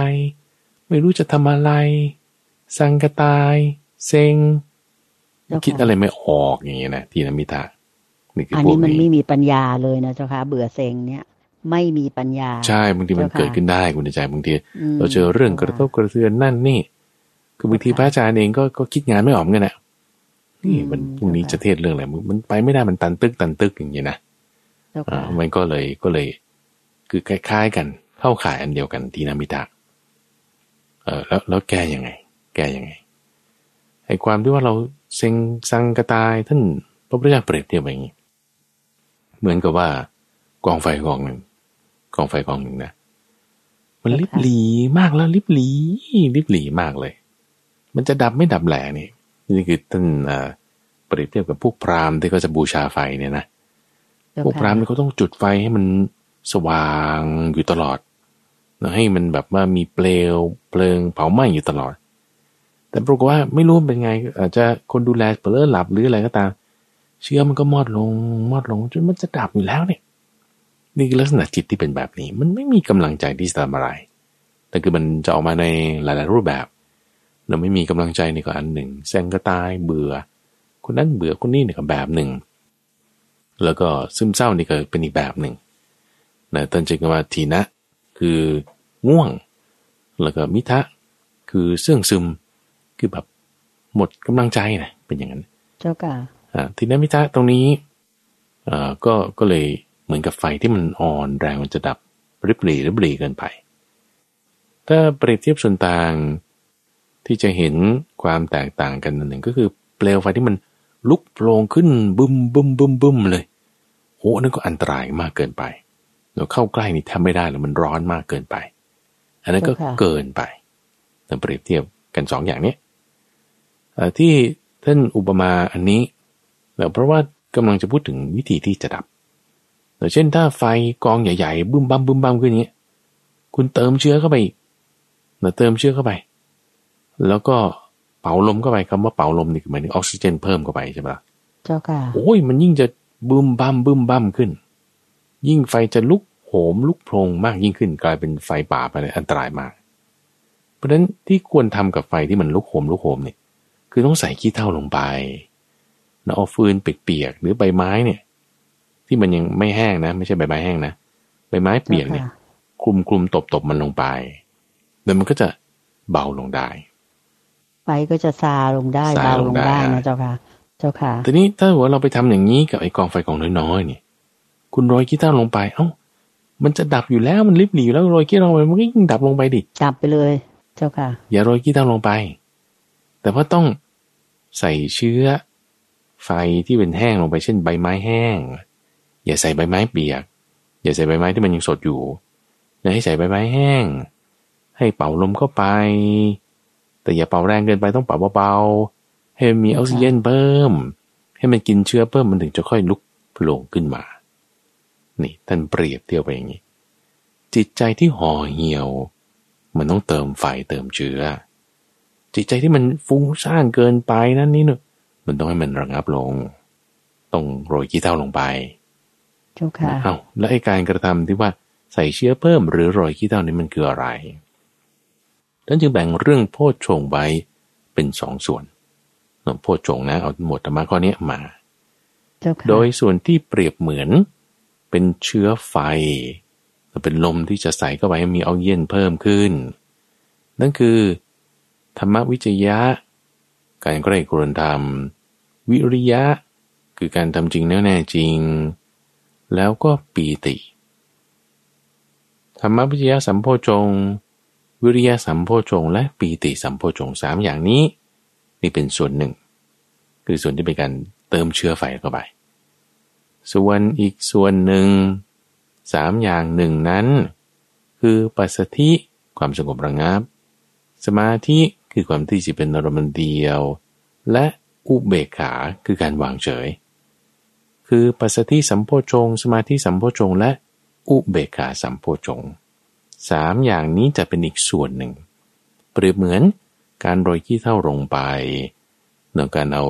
ไม่รู้จะทำอะไร สังกตายเซ็งเจ้าค่ะคิดอะไรไม่ออกอย่างเงี้ยนะทีนมิตะนี่คืออันพวนี้กมันไม่นี้มีปัญญาเลยนะเจ้าค่ะเบื่อเซ็งเนี่ยไม่มีปัญญา ใช่บางทีมันเจ้าค่ะเกิดขึ้นได้คุณใจบางทีมเราเจอเรื่องกระทบกระเทือนนั่นนี่ คือบางทีพระอาจารย์เองก็ก็คิดงานไม่ออกเหมือนกันแหละนี่มันพรุ่งนี้จะเทศน์เรื่องอะไรมันมันไปไม่ได้มันตันตึกตันตึกอย่างเงี้ยนะเจ้าอ่าค่ะมันก็เลยก็เลย คือคล้ายๆกันเข้าข่ายอันเดียวกันทีนามิตะเออแล้วแล้วแก้ยังไง แก้ยังไงไอ้ความที่ว่าเราเซ็งสังกระตายท่านพระพุทธเจ้าเปรียบเทียบอย่างนี้ เหมือนกับว่ากองไฟกองหนึ่งกองไฟกองหนึ่งนะมันลิบหลีมากแล้วลิบหลีลิบหลีมากเลย มันจะดับไม่ดับแหล่นี่นี่คือท่านเอ่อเปรียบเทียบกับพวกพราหมณ์ที่เขาจะบูชาไฟเนี่ยนะเจ้าพวกพราหมณ์เนี่ยเขาต้องจุดไฟให้มันสว่างอยู่ตลอดแล้วให้มันแบบว่ามีเปลวเพลิงเผาไหม้อยู่ตลอด แต่ปรากฏว่าไม่รู้มันเป็นไง อาจจะคนดูแลเปลือหลับหรืออะไรก็ตาม เชื้อมันก็มอดลงมอดลงจนมันจะดับอยู่แล้วเนี่ยนี่คือลักษณะจิตที่เป็นแบบนี้ มันไม่มีกำลังใจที่จะทำอะไรแต่คือมันจะออกมาในหลาย ๆ รูปแบบ เราไม่มีกำลังใจนี่ก็อันหนึ่งแซงก็ตายเบื่อ คนนั้นเบื่อคนนี้เนี่ยก็แบบหนึ่ง แล้วก็ซึมเศร้านี่ก็เป็นอีกแบบหนึ่งนะต้นจึงว่าทีนะ คือง่วง แล้วก็มิทะ คือเสื่องซึม คือแบบหมดกำลังใจนะเป็นอย่างนั้น เจ้าค่ะอ่าทีนมิทะตรงนี้อ่าก็ก็เลยเหมือนกับไฟที่มันอ่อนแรงมันจะดับริบหรี่ริบหรี่เกินไป ถ้าเปรียบเทียบส่วนต่าง ที่จะเห็นความแตกต่างกันอันหนึ่งก็คือเปลวไฟที่มันลุกโผล่ขึ้นบึมบึมบึมบึมเลยโอ้นนั้นก็อันตรายมากเกินไปเราเข้าใกล้นี่แทบไม่ได้เลยมันร้อนมากเกินไป อันนั้นก็เกินไปถ้าเปรียบเทียบกันสองอย่างเนี้ที่ท่านอุปมาอันนี้แล้วเพราะว่ากำลังจะพูดถึงวิธีที่จะดับเช่นถ้าไฟกองใหญ่ๆบึ้มบั้มบึ้มบั้มขึ้นอย่างเงี้ คุณเติมเชื้อเข้าไปอีกเราเติมเชื้อเข้าไป แล้วก็เป่าลมเข้าไปคำว่าเป่าลมนี่คือหมายถึงออกซิเจนเพิ่มเข้าไปใช่ไหมล่ะเจ้าค่ะ โอ้ยมันยิ่งจะบึ้มบั้มบึ้มบั้มขึ้น ยิ่งไฟจะลุกโหมลุกโพลงมากยิ่งขึ้นกลายเป็นไฟป่าไปเลยอันตรายมาก เพราะฉะนั้นที่ควรทำกับไฟที่มันลุกโหมลุกโหมเนี่ย คือต้องใส่ขี้เถ้าลงไปแล้วเอาฟืนเปียกๆหรือใบไม้เนี่ย ที่มันยังไม่แห้งนะ ไม่ใช่ใบไม้แห้งนะใบไม้เปียกเนี่ยคลุมคลุมตบตบมันลงไปแล้วมันก็จะเบาลงได้ไฟก็จะซาลงได้ซาเบาลลงงได้ได้อะนะเจ้าค่ะ เจ้าค่ะทีนี้ถ้าหัวเราไปทำอย่างนี้กับไอ้กองไฟกองน้อยๆเนี่ย คุณโรยขี้เถ้าลงไป เอ้า มันจะดับอยู่แล้วมันริบหลีอยู่แล้วโรยขี้เถ้าลงไปมันก็ยิ่งดับลงไปดิดับไปเลย เจ้าค่ะ อย่าโรยขี้เถ้าลงไป แต่ว่าต้องใส่เชื้อ ไฟที่เป็นแห้งลงไปเช่นใบไม้แห้ง อย่าใส่ใบไม้เปียก อย่าใส่ใบไม้ที่มันยังสดอยู่อย่าให้ใส่ใบไม้แห้ง ให้เป่าลมเข้าไป แต่อย่าเป่าแรงเกินไปต้องเป่าเบาๆให้มันมีออกซิเจนเพิ่ม ให้มันกินเชื้อเพิ่มมันถึงจะค่อยลุกโผล่ขึ้นมา นี่ท่านเปรียบเทียบไปอย่างนี้ จิตใจที่ห่อเหี่ยว มันต้องเติมไฟเติมเชื้อ จิตใจที่มันฟุ้งซ่านเกินไปนั่นนี่เนอะมันต้องให้มันระงับลง ต้องโรยขี้เถ้าลงไปเจ้าค่ะเอาแล้วไอ้การกระทำที่ว่าใส่เชื้อเพิ่มหรือโรยขี้เถ้านี่มันคืออะไร ท่านจึงแบ่งเรื่องโพชฌงค์ไว้เป็นสองส่วนโพชฌงค์นะเอาหมวดธรรมะข้อนี้มาเจ้าค่ะโดยส่วนที่เปรียบเหมือนเป็นเชื้อไฟเป็นลมที่จะใส่เข้าไปให้มีออกซิเจนเพิ่มขึ้น นั่นคือ ธรรมวิจยะ การใกล้กรนธรรม วิริยะ คือการทำจริงแน่แน่จริง แล้วก็ปีติ ธรรมวิจยะสัมโพชงค์ วิริยะสัมโพชงค์และปีติสัมโพชงค์สามอย่างนี้ นี่เป็นส่วนหนึ่ง คือส่วนที่เป็นการเติมเชื้อไฟเข้าไป ส่วนอีกส่วนหนึ่งสามอย่างหนึ่งนั้น คือปัสสธิความสงบระงับ สมาธิคือความที่จิตเป็นอารมณ์เดียว และอุเบกขาคือการวางเฉย คือปัสสธิสัมโพชงค์สมาธิสัมโพชงค์และอุเบกขาสัมโพชงค์ สามอย่างนี้จะเป็นอีกส่วนหนึ่ง เปรียบเหมือนการโรยขี้เท่าลงไปเนื่องการเอา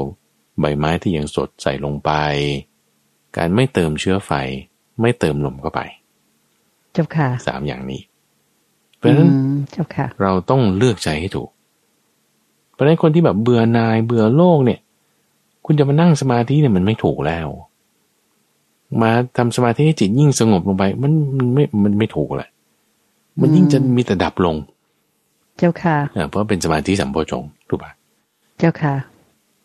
ใบไม้ที่ยังสดใส่ลงไป การไม่เติมเชื้อไฟ ไม่เติมลมเข้าไปเจ้าค่ะสามอย่างนี้ เพราะฉะนั้นอืมเจ้าค่ะ เราต้องเลือกใจให้ถูกพราะฉะนั้นคนที่แบบเบื่อนายเบื่อโลกเนี่ย คุณจะมานั่งสมาธิเนี่ยมันไม่ถูกแล้ว มาทำสมาธิให้จิตยิ่งสงบลงไป มันมันไม่มันไม่ถูกแหละ มันยิ่งจะมีแต่ดับลง เจ้าค่ะอ่าเพราะเป็นสมาธิสัมโพชงถูกปะเจ้าค่ะ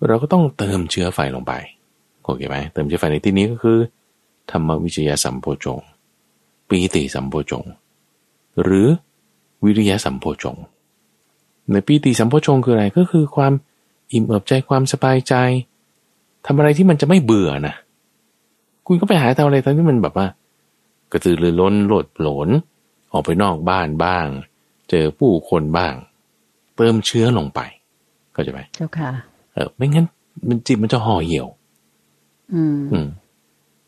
เราก็ต้องเติมเชื้อไฟลงไปโอเคไหมเติมเชื้อไฟในที่นี้ก็คือ ธรรมวิจยสัมโพชงปีติสัมโพชงหรือวิริยะสัมโพชงในปีติสัมโพชงคืออะไรก็คือความอิ่มเอิบใจความสบายใจทำอะไรที่มันจะไม่เบื่อนะคุณก็ไปหาทำอะไรตอนที่มันแบบว่า กระตือรือร้นโลดโผน ออกไปนอกบ้านบ้าง เจอผู้คนบ้างเติมเชื้อลงไปเข้าใจไหมเจ้าค่ะ เออไม่งั้น มันจิตมันจะห่อเหี่ยว อืมอืม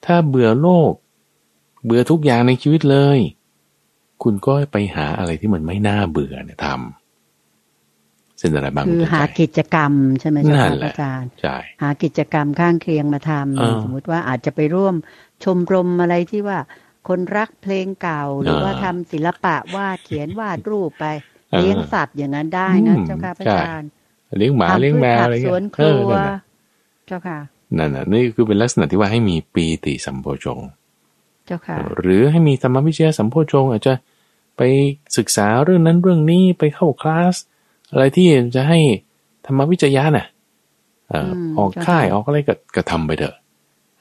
ถ้าเบื่อโลก เบื่อทุกอย่างในชีวิตเลย คุณก็ไปหาอะไรที่มันไม่น่าเบื่อเนี่ยทำเส้นอะไรบ้างคือณใจหากิจกรรมใช่ไหมเจ้านั่ค่ะนแหละอาจารย์ใช่หากิจกรรมข้างเคียงมาทเออำสมมติว่าอาจจะไปร่วมชมรมอะไรที่ว่า คนรักเพลงเก่าหรือเออว่าทำศิลปะวาดเขียนวาดรูปไปเออเลี้ยงสัตว์อย่างนั้นได้นะอืมเจ้าค่ะพระใช่อาจารย์เลี้ยงหมาทำเลี้ยงแมวพืชผัอะไรกสเงี้วนยครัวเออนั่นน่ะเจ้าค่ะนั่นน่ะนี่คือเป็นลักษณะที่ว่าให้มีปีติสัมโพชงเจ้าค่ะ หรือให้มีธรรมวิจยสัมโพชง อาจจะไปศึกษาเรื่องนั้นเรื่องนี้ไปเข้าคลาส อะไรที่จะให้ธรรมวิจยะน่ะเอ่ออมออกเจ้าค่ะค่ายออกอะไรก็ก็ทำไปเถอะ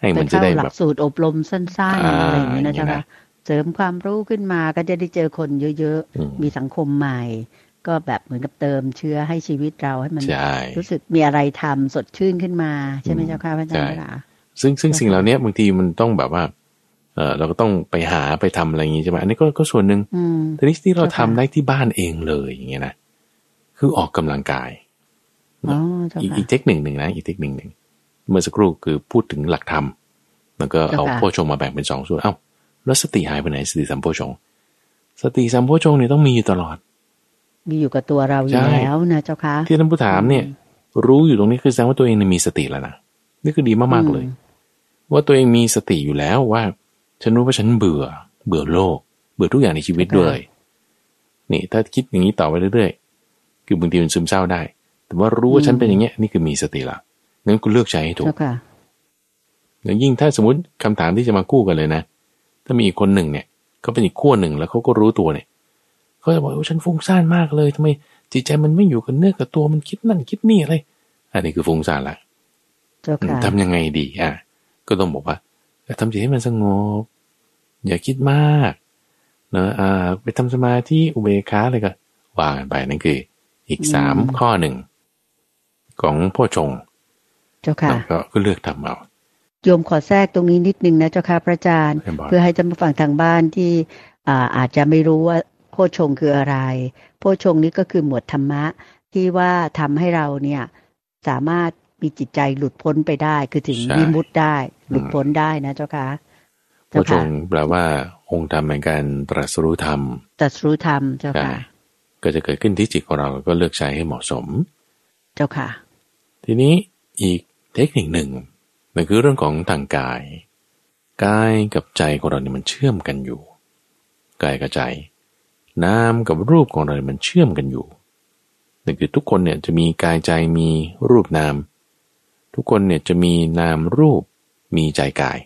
ให้ไปมันจะเข้าได้หลัแบบกสูตรอบรมสั้นอ่าๆอะไรอย่างนี้นะอย่างนี้เจ้านะค่ะเสริมความรู้ขึ้นมาก็จะได้เจอคนเยอะอืมๆมีสังคมใหม่ ก็แบบเหมือนกับเติมเชื้อให้ชีวิตเราให้มันใช่รู้สึกมีอะไรทำสดชื่นขึ้นมาใช่ไหมอืมเจ้าค่ะพระอาจารย์ใช่ค่ะซึ่งซึ่งเจ้าค่ะสิ่งเหล่านี้บางทีมันต้องแบบว่าเออเราก็ต้องไปหาไปทำอะไรอย่างงี้ใช่ไหมอันนี้ก็ก็ส่วนหนึ่งอืมแต่นี่ที่เราเจ้าทำค่ะได้ที่บ้านเองเลยอย่างเงี้ยนะคือออกกำลังกายอ๋อเจ้าอีกค่ะอีกเทคนิคหนึ่งนะอีกเทคนิคหนึ่ง เมื่อสักครู่คือพูดถึงหลักธรรมแล้วก็เอาเจ้าค่ะโพชงมาแบ่งเป็นสองส่วน เอ้า แล้วสติหายไปไหนสติสัมโพชง สติสัมโพชงเนี่ยต้องมีอยู่ตลอด มีอยู่กับตัวเราอใช่ยู่แล้วนะเจ้าค่ะที่ท่านผู้ถามเนี่ย รู้อยู่ตรงนี้คือแสดงว่าตัวเองเนี่ยมีสติแล้วนะนี่คือดีมากๆเลย ว่าตัวเองมีสติอยู่แล้วว่า ฉันรู้ว่าฉันเบื่อ เบื่อโลก เบื่อทุกอย่างในชีวิตด้วย นี่ ถ้าคิดอย่างนี้ต่อไปเรื่อยๆคือบางทีมันซึมเศร้าได้ แต่ว่ารู้ว่าฉันเป็นอย่างเงี้ยนี่คือมีสติละ งั้นคุณเลือกใช้ให้ถูกเจ้าค่ะแล้วยิ่งถ้าสมมติคำถามที่จะมาคู่กันเลยนะ ถ้ามีอีกคนหนึ่งเนี่ยเขาเป็นอีกขั้วหนึ่งแล้วเขาก็รู้ตัวเนี่ยเขาจะบอกว่าฉันฟุ้งซ่านมากเลยทำไมจิตใจมันไม่อยู่กับเนื้อกับตัวมันคิดนั่นคิดนี่อะไร อันนี้คือฟุ้งซ่านละเจ้าค่ะทำยังไงดี อะ ก็ต้องบอกว่าทำจิตให้มันสงบ อย่าคิดมากเนอะอ่า ไปทำสมาธิอุเบกขาอะไรก็วางกันไปนั่นคือ อีกสามข้อหนึ่งของพ่อชง เจ้าค่ะเราก็ก็เลือกทำเอาโยมขอแทรกตรงนี้นิดนึงนะเจ้าค่ะพระอาจารย์ให้บอกเพื่อให้ท่านผู้ฟังทางบ้านที่อ่าอาจจะไม่รู้ว่าโพชฌงค์คืออะไร โพชฌงค์นี้ก็คือหมวดธรรมะที่ว่าทำให้เราเนี่ยสามารถมีจิตใจหลุดพ้นไปได้ คือถึงใช่วิมุตติได้ หลุดพ้นได้นะเจ้าค่ะพ่อเจ้าชค่ะงแปลว่าองค์ธรรมแห่งการตรัสรู้ธรรมตรัสรู้ธรรมเจ้าใช่ค่ะก็จะเกิดขึ้นที่จิตของเราก็เลือกใช้ให้เหมาะสม เจ้าค่ะ ทีนี้อีก เทคนิคหนึ่งนั่นคือเรื่องของทางกาย กายกับใจของเราเนี่ยมันเชื่อมกันอยู่ กายกับใจ นามกับรูปของเราเนี่ยมันเชื่อมกันอยู่นั่นคือทุกคนเนี่ยจะมีกายใจมีรูปนาม ทุกคนเนี่ยจะมีนามรูปมีใจกาย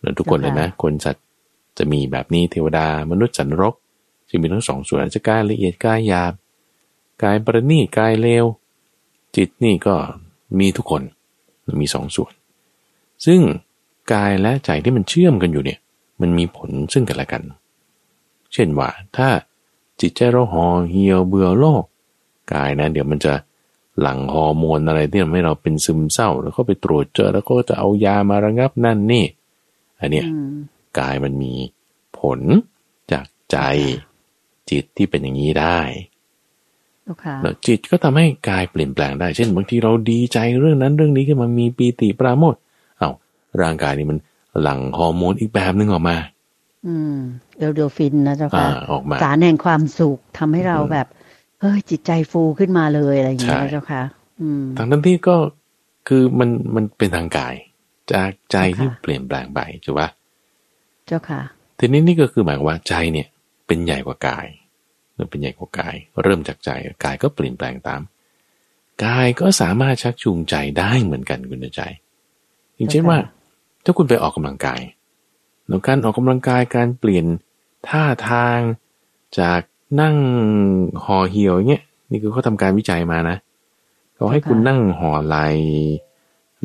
แล้วทุกคนเลยนะ คนสัตว์จะมีแบบนี้เทวดามนุษย์สันนรกจะมีทั้งสองส่วนอาจจะกายละเอียดกายหยาบกายประณีตกายเลวจิตนี่ก็มีทุกคน มีสองส่วน ซึ่งกายและใจที่มันเชื่อมกันอยู่เนี่ยมันมีผลซึ่งกันและกัน เช่นว่าถ้าจิตใจเราห่อเหี่ยวเบื่อโลก กายนะ เดี๋ยวมันจะหลั่งฮอร์โมนอะไรที่ทำให้เราเป็นซึมเศร้า แล้วก็ไปตรวจเจอแล้วก็จะเอายามาระงับนั่นนี่ อันเนี้ยอืมกายมันมีผลจากใจจิตที่เป็นอย่างนี้ได้เจ้าค่ะ แล้วจิตก็ทำให้กายเปลี่ยนแปลงได้ เช่นบางทีเราดีใจเรื่องนั้นเรื่องนี้ขึ้นมามีปีติปราโมทย์เอา้าร่างกายนี่มันหลั่งฮอร์โมนอีกแบบนึงออกมา อืมเอลโดฟินนะเจ้าอ่าค่ะออกมาสารแห่งความสุขทำให้เราอืมแบบเฮ้ยจิตใจฟูขึ้นมาเลยอะไรอย่างเงี้ยใช่นะเจ้าค่ะ อืมทั้งนั้นที่ก็คือมันมันเป็นทางกาย จากใจที่ค่ะเปลี่ยนแปลงไปถูกปะเจ้าค่ะ ทีนี้นี่ก็คือหมายความว่าใจเนี่ย เป็นใหญ่กว่ากาย เป็นใหญ่กว่ากาย เริ่มจากใจกายก็เปลี่ยนแปลงตามกายก็สามารถชักจูงใจได้เหมือนกันคุณใจอย่างเช่นว่า ถ้าคุณไปออกกำลังกายแล้วการออกกำลังกายการเปลี่ยนท่าทางจากนั่งห่อเหี่ยวอย่างเงี้ยนี่คือเขาทำการวิจัยมานะเขาให้คุณนั่งห่อไหล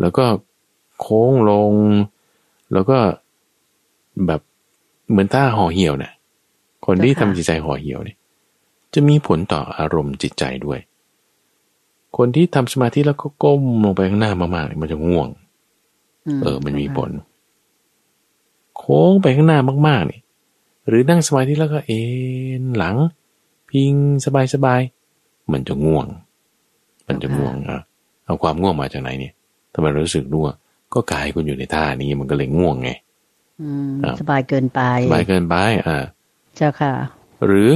แล้วก็โค้งลง แล้วก็แบบเหมือนท่าห่อเหี่ยวเนี่ยคนที่ทำจิตใจห่อเหี่ยวเนี่ย จะมีผลต่ออารมณ์จิตใจด้วย คนที่ทำสมาธิแล้วก็ก้มลงไปข้างหน้ามากๆมันจะง่วง เออ มันมีผล โค้งไปข้างหน้ามากๆนี่หรือนั่งสมาธิแล้วก็เอ็นหลัง พิงสบายๆมันจะง่วง มันจะง่วงอะเอาความง่วงมาจากไหนเนี่ยทำไมรู้สึกง่วงก็กายคุณอยู่ในท่านี้มันก็เลยง่วงไงสบายเกินไป สบายเกินไป อ่า เจ้าค่ะ หรือ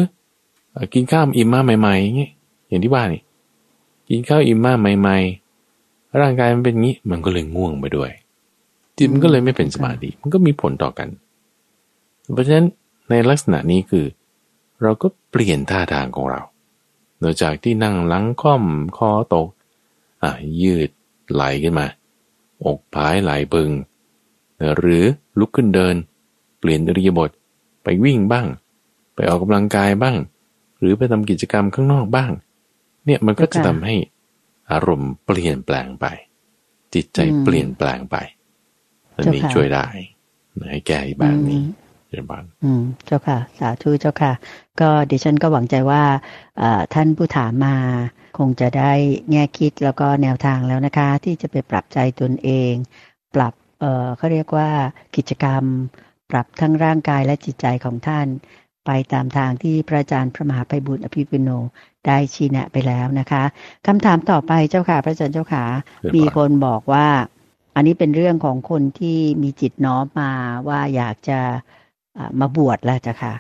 กินข้าวอิ่มมาใหม่ๆอย่างเงี้ยอย่างที่บ้านนี่กินข้าวอิ่มมาใหม่ ๆ ร่างกายมันเป็นงี้ มันก็เลยง่วงไปด้วยจิตมันก็เลยไม่เป็นสมาธิมันก็มีผลต่อกัน เพราะฉะนั้นในลักษณะนี้คือ เราก็เปลี่ยนท่าทางของเราโดยจากที่นั่งหลังค่อมคอตกอะยืดไหลขึ้นมา อกผายไหลบึง หรือลุกขึ้นเดิน เปลี่ยนอริยบทไปวิ่งบ้าง ไปออกกำลังกายบ้าง หรือไปทำกิจกรรมข้างนอกบ้าง เนี่ยมันก็จะทำให้อารมณ์เปลี่ยนแปลงไป จิตใจเปลี่ยนแปลงไปอันนี้ช่วยได้ให้แก้แบบนี้เจ้าบ้านอืม เจ้าค่ะ สาธุเจ้าค่ะ ก็ดิฉันก็หวังใจว่าท่านผู้ถามมาคงจะได้แง่คิดแล้วก็แนวทางแล้วนะคะ ที่จะไปปรับใจตนเอง ปรับ เอ่อเขาเรียกว่ากิจกรรม ปรับทั้งร่างกายและจิตใจของท่าน ไปตามทางที่พระอาจารย์พระมหาไพบุญอภิปุโนได้ชี้แนะไปแล้วนะคะคำถามต่อไปเจ้าค่ะพระอาจารย์เจ้าค่ะ มีคนบอกว่า อันนี้เป็นเรื่องของคนที่มีจิตน้อมมาว่าอยากจะมาบวชแล้วจ้ะค่ะ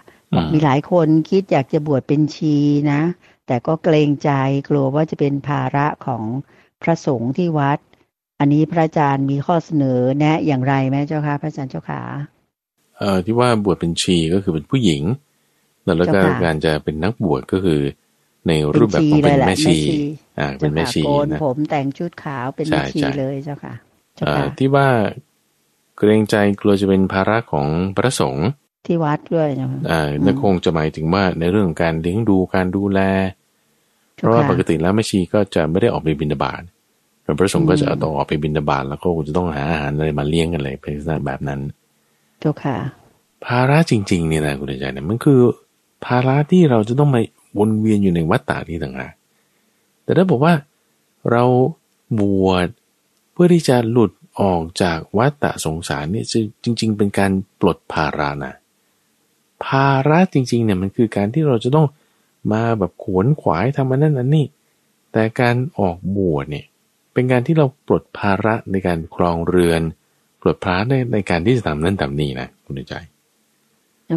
มีหลายคนคิดอยากจะบวชเป็นชีนะ แต่ก็เกรงใจกลัวว่าจะเป็นภาระของพระสงฆ์ที่วัด อันนี้พระอาจารย์มีข้อเสนอแนะอย่างไรไหมเจ้าค่ะพระอาจารย์เจ้าค่ะเอ่อที่ว่าบวชเป็นชีก็คือเป็นผู้หญิง แล้วก็การจะเป็นนักบวชก็คือในรูปแบบของเป็นแม่ชี อ่า เป็นแม่ชีนะผมแต่งชุดขาวเป็นแม่ชีเลยเจ้าค่ะที่ว่าเกรงใจกลัวจะเป็นภาระของพระสงฆ์ที่วัดด้วยนะอ่านั่นคงจะหมายถึงว่าในเรื่องการเลี้ยงดูการดูแล เพราะว่าปกติแล้วแม่ชีก็จะไม่ได้ออกไปบินดาบาตพระสงฆ์ก็จะเอาต่อออกไปบินดาบาตแล้วก็จะต้องหาอาหารอะไรมาเลี้ยงกันเลยเป็นลักษณะแบบนั้นเจ้าค่ะ ภาระจริงๆเนี่ยนะคุณอาจารย์เนี่ยมันคือ ภาระที่เราจะต้องมาวนเวียนอยู่ในวัฏฏะนี้ต่างหากแต่ถ้าบอกว่าเราบวชเพื่อที่จะหลุดออกจากวัฏฏะสงสารเนี่ยจริง ๆ เป็นการปลดภาระนะภาระจริงๆเนี่ยมันคือการที่เราจะต้องมาแบบขวนขวายทำอันนั้นอันนี้แต่การออกบวชเนี่ยเป็นการที่เราปลดภาระในการครองเรือน ปลดภาระในในการที่จะทำนั่นทำนี่นะคุณใจ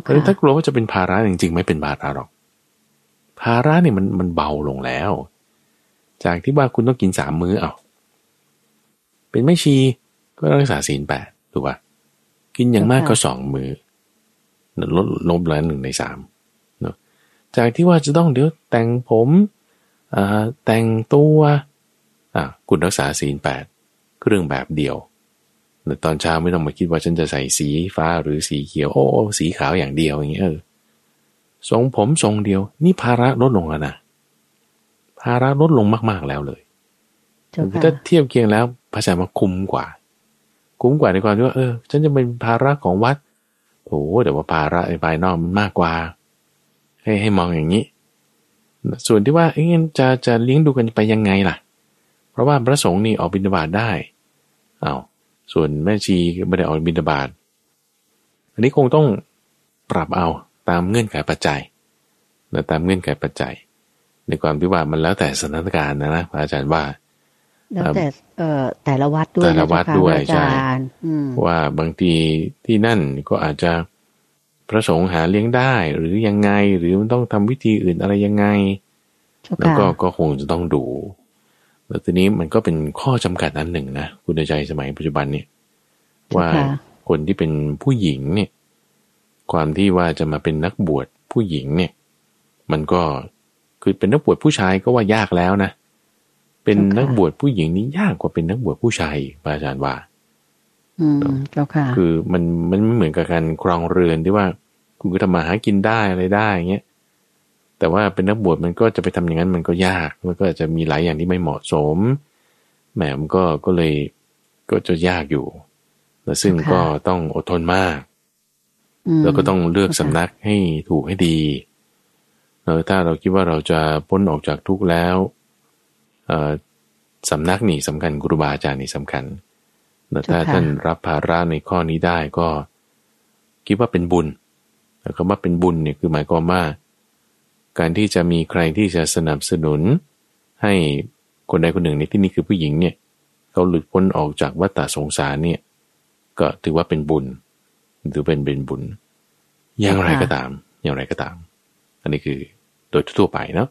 เพราะถ้ากลัวว่าจะเป็นภาระจริงๆ ไม่เป็นภาระหรอก ภาระเนี่ยมันมันเบาลงแล้ว จากที่ว่าคุณต้องกินสามมื้อเอาเป็นไม่ชีก็รักษาศีลแปดถูกป่ะกินอย่างมากก็สองมือลดลบแล้วหนึ่งในสามเนาะจากที่ว่าจะต้องเดี๋ยวแต่งผมอ่าแต่งตัวอ่าคุณรักษาศีลแปดเครื่องแบบเดียว แต่ตอนเช้าไม่ต้องมาคิดว่าฉันจะใส่สีฟ้าหรือสีเขียวโอ้สีขาวอย่างเดียวอย่างเงี้ยเออทรงผมทรงเดียว นี่ภาระลดลงแล้วนะภาระลดลงมาก ๆแล้วเลยถ้าเทียบเคียงแล้วพระอาจารย์มาคุ้มกว่า คุ้มกว่าในความที่ว่าเออ ฉันจะเป็นภาระของวัดโอ้แต่ว่าภาระในภายนอกมันมากกว่า ให้ให้มองอย่างนี้ ส่วนที่ว่าเอ้ยจะจะเลี้ยงดูกันไปยังไงล่ะ เพราะว่าพระสงฆ์นี่ออกบิณฑบาตได้อา้าว ส่วนแม่ชีไม่ได้ออกบิณฑบาตอันนี้คงต้องปรับเอาตามเงื่อนไขปัจจัยและตามเงื่อนไขปัจจัย ในความที่ว่ามันแล้วแต่สถานการณ์นะนะพระอาจารย์ว่าแล้วแต่เอ่อแต่ละวัดด้วยแต่ละวัดด้วยใช่ว่าบางทีที่นั่นก็อาจจะพระสงฆ์หาเลี้ยงได้ หรือยังไงหรือมันต้องทำวิธีอื่นอะไรยังไง แล้วก็ก็คงจะต้องดู แล้วทีนี้มันก็เป็นข้อจำกัดอันหนึ่งนะคุณใจสมัยปัจจุบันเนี่ยว่าคนที่เป็นผู้หญิงเนี่ย ความที่ว่าจะมาเป็นนักบวชผู้หญิงเนี่ย มันก็คือเป็นนักบวชผู้ชายก็ว่ายากแล้วนะเป็นนักบวชผู้หญิงนี่ยากกว่าเป็นนักบวชผู้ชายพระอาจารย์ว่า อืมเจ้าค่ะ คือมันมันไม่เหมือนกับการครองเรือนที่ว่า คุณก็ทำมาหากินได้อะไรได้เงี้ย แต่ว่าเป็นนักบวชมันก็จะไปทำอย่างนั้นมันก็ยากมันก็จะมีหลายอย่างที่ไม่เหมาะสมแหมมันก็ก็เลยก็จะยากอยู่แล้วซึ่งก็ต้องอดทนมาก แล้วก็ต้องเลือกสำนักให้ถูกให้ดีเออถ้าเราคิดว่าเราจะพ้นออกจากทุกข์แล้วเออสำนักนี่สำคัญครูบาอาจารย์นี่สำคัญแต่ถ้าท่านรับภาระในข้อนี้ได้ก็ คิดว่าเป็นบุญแต่คำว่าเป็นบุญเนี่ยคือหมายความว่า การที่จะมีใครที่จะสนับสนุน ให้คนใดคนหนึ่งในที่นี้คือผู้หญิงเนี่ยเขาหลุดพ้นออกจากวัฏสงสารเนี่ย ก็ถือว่าเป็นบุญถือเป็นเป็นบุญ อย่างไรก็ตาม อย่างไรก็ตาม อันนี้คือโดยทั่วไปเนาะ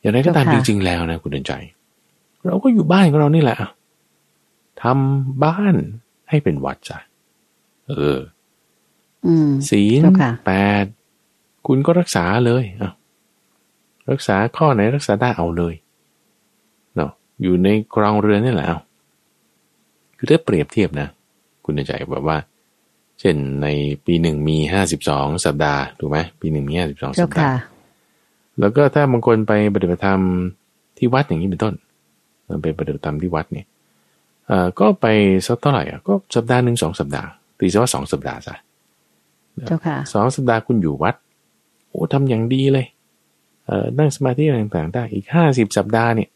อย่างไรก็ตามจริงๆแล้วนะคุณเดินใจ เราก็อยู่บ้านของเรานี่แหละทำบ้านให้เป็นวัดจ้ะเออศีลแปดคุณก็รักษาเลยอะ รักษาข้อไหนรักษาได้เอาเลยเนาะอยู่ในกรองเรือนนี่แหละคือถ้าเปรียบเทียบนะ คุณใจแบบว่า เช่นในปีหนึ่งมีห้าสิบสองสัปดาห์ถูกไหมปีหนึ่งมีห้าสิบสองสัปดาห์แล้วก็ถ้าบางคนไปปฏิบัติธรรมที่วัดอย่างนี้เป็นต้นไปปฏิบัติธรรมที่วัดเนี่ยอ่าก็ไปสักเท่าไหร่อะก็สัปดาห์หนึ่งสองสัปดาห์ตีซะว่าสองสัปดาห์ซะเจ้าค่ะสองสัปดาห์คุณอยู่วัดโอ้ทำอย่างดีเลยเอ่อ นั่งสมาธิอะไรต่างๆได้อีกห้าสิบสัปดาห์เนี่ย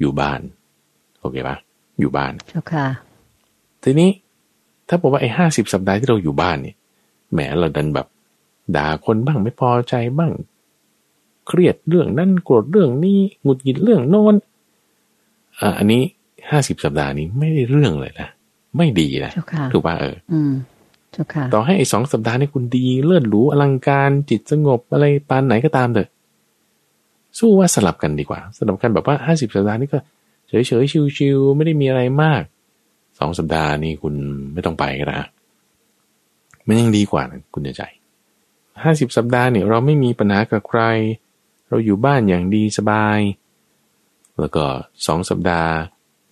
อยู่บ้าน โอเคปะอยู่บ้านเจ้าค่ะทีนี้ถ้าบอกว่าไอ้ห้าสิบสัปดาห์ที่เราอยู่บ้านเนี่ยแหมเราดันแบบ ด่าคนบ้างไม่พอใจบ้าง เครียดเรื่องนั้นโกรธเรื่องนี้หงุดหงิดเรื่องโน้นอ่าอันนี้ห้าสิบสัปดาห์นี้ไม่ได้เรื่องเลยนะไม่ดีนะถูกป่ะเอออืมต่อให้ไอ้สองสัปดาห์นี้คุณดีเลื่อนหรูอลังการจิตสงบอะไรปานไหนก็ตามเถอะ สู้ว่าสลับกันดีกว่า สลับกันแบบว่าห้าสิบสัปดาห์นี่ก็เฉยเฉยชิวๆไม่ได้มีอะไรมากสองสัปดาห์นี่คุณไม่ต้องไปก็ได้มันยังดีกว่านะคุณใจห้าสิบสัปดาห์เนี่ยเราไม่มีปัญหากับใคร เราอยู่บ้านอย่างดีสบาย แล้วก็สองสัปดาห์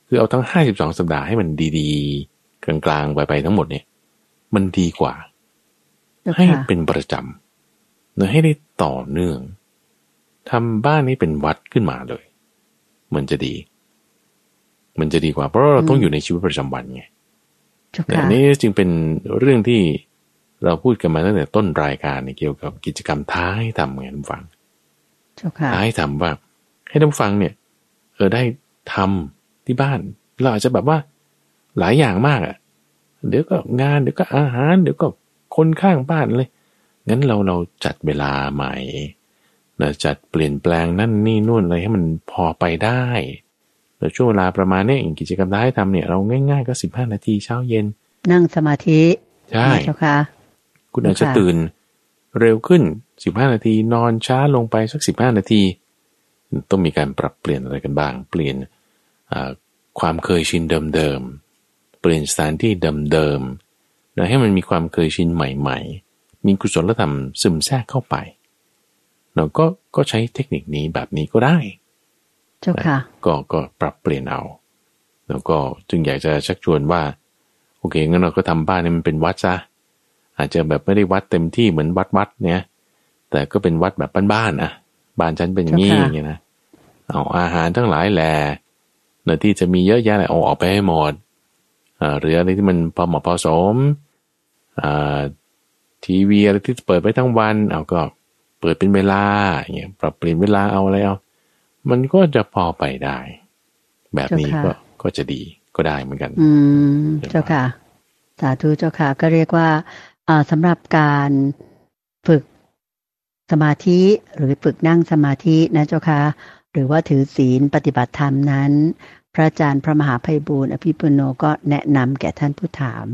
คือเอาทั้งห้าสิบสองสัปดาห์ให้มันดีๆ กลางๆ ไปไปทั้งหมดเนี่ย มันดีกว่า ให้เป็นประจำเนื้อให้ได้ต่อเนื่อง ทำบ้านนี้เป็นวัดขึ้นมาเลย มันจะดี มันจะดีกว่า เพราะเราต้องอยู่ในชีวิตประจำวันไงอันนี้จึงเป็นเรื่องที่เราพูดกันมาตั้งแต่ต้นรายการเกี่ยวกับกิจกรรมท้ายทำไงท่านฟังท้ายทำว่า ให้ท่านฟังเนี่ย เออได้ทำที่บ้าน เราอาจจะแบบว่าหลายอย่างมากอะ่ะ เดี๋ยวก็งานเดี๋ยวก็อาหาร เดี๋ยวก็คนข้างบ้านเลย งั้นเราเราจัดเวลาใหม่ นะจัดเปลี่ยนแปลงนั่นนี่นู่นอะไรให้มันพอไปได้แล้วช่วงเวลาประมาณนี้กิจกรรมได้ทำเนี่ยเราง่ายๆก็สิบห้านาทีเช้าเย็น นั่งสมาธิ ใช่เจ้าค่ะ คุณอาจจะตื่น เร็วขึ้นสิบห้านาทีนอนช้าลงไปสักสิบห้านาที ต้องมีการปรับเปลี่ยนอะไรกันบ้าง เปลี่ยนความเคยชินเดิมๆเปลี่ยนสถานที่เดิมๆแล้วให้มันมีความเคยชินใหม่ ๆ มีกุศลธรรมซึมแทรกเข้าไป เราก็ก็ใช้เทคนิคนี้แบบนี้ก็ได้เจ้าค่ะก็ก็ปรับเปลี่ยนเอา แล้วก็จึงอยากจะชักชวนว่า โอเคงั้นเราก็ทำบ้านนี้มันเป็นวัดซะอาจจะแบบไม่ได้วัดเต็มที่เหมือนวัดวัดเนี่ย แต่ก็เป็นวัดแบบบ้านๆนะบ้านฉันเป็นอย่างนี้อย่างนี้นะเอาอาหารทั้งหลายแหล่เนื้อที่จะมีเยอะแยะเลยเอาออกไปให้หมดหรืออะไรที่มันพอเหมาะพอสมทีวีอะไรที่เปิดไปทั้งวัน เอาก็ เปิดเป็นเวลาอย่างเงี้ยปรับเปลี่ยนเวลาเอาอะไรเอา มันก็จะพอไปได้ แบบนี้ก็ก็จะดีก็ได้เหมือนกัน อืมเจ้าค่ะ สาธุเจ้าค่ะ ก็เรียกว่าอ่าสำหรับการฝึกสมาธิหรือฝึกนั่งสมาธินะเจ้าค่ะ หรือว่าถือศีลปฏิบัติธรรมนั้น พระอาจารย์พระมหาภัยบูร์อภิปุโนก็แนะนำแก่ท่านผู้ถาม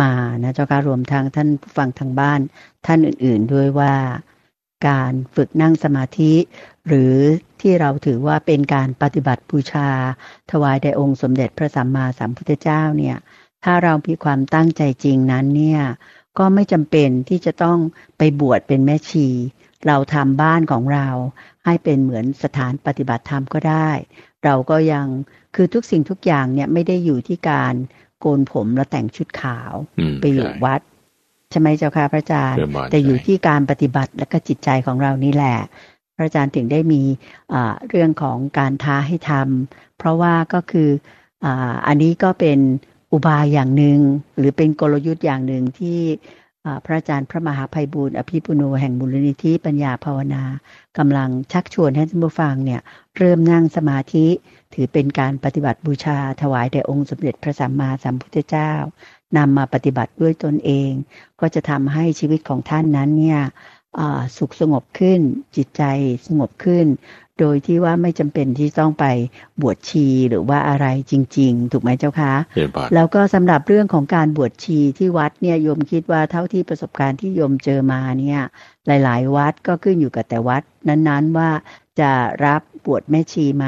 มานะเจ้าค่ะรวมทางท่านผู้ฟังทางบ้านท่านอื่น ๆ ด้วยว่า การฝึกนั่งสมาธิ หรือที่เราถือว่าเป็นการปฏิบัติบูชา ถวายแด่องค์สมเด็จพระสัมมาสัมพุทธเจ้าเนี่ยถ้าเรามีความตั้งใจจริงนั้นเนี่ยก็ไม่จำเป็นที่จะต้องไปบวชเป็นแม่ชี เราทำบ้านของเรา ให้เป็นเหมือนสถานปฏิบัติธรรมก็ได้ เราก็ยังคือทุกสิ่งทุกอย่างเนี่ยไม่ได้อยู่ที่การโกนผมแล้วแต่งชุดขาวอืมไปอยู่ใช่วัด ใช่ไหมเจ้าค่ะพระอาจารย์เดินบานแต่อยู่ใช่ที่การปฏิบัติและก็จิตใจของเรานี่แหละ พระอาจารย์ถึงได้มีอ่าเรื่องของการท้าให้ทำเพราะว่าก็คืออ่าอันนี้ก็เป็นอุบายอย่างหนึ่งหรือเป็นกลยุทธ์อย่างหนึ่งที่อ่าพระอาจารย์พระมหาภัยบูร์อภิปุโนแห่งมูลนิธิปัญญาภาวนากำลังชักชวนให้ท่านผู้ฟังเนี่ยเริ่มนั่งสมาธิ ถือเป็นการปฏิบัติบูชาถวายแด่องค์สมเด็จพระสัมมาสัมพุทธเจ้า นำมาปฏิบัติด้วยตนเอง ก็จะทำให้ชีวิตของท่านนั้นเนี่ยอ่าสุขสงบขึ้น จิตใจสงบขึ้น โดยที่ว่าไม่จำเป็นที่ต้องไปบวชชีหรือว่าอะไรจริง ๆ ถูกไหมเจ้าคะเดินบานแล้วก็สำหรับเรื่องของการบวชชีที่วัดเนี่ยโยมคิดว่าเท่าที่ประสบการณ์ที่โยมเจอมาเนี่ยหลาย ๆ วัดก็ขึ้นอยู่กับแต่วัด นั้นๆว่าจะรับบวชแม่ชีไหม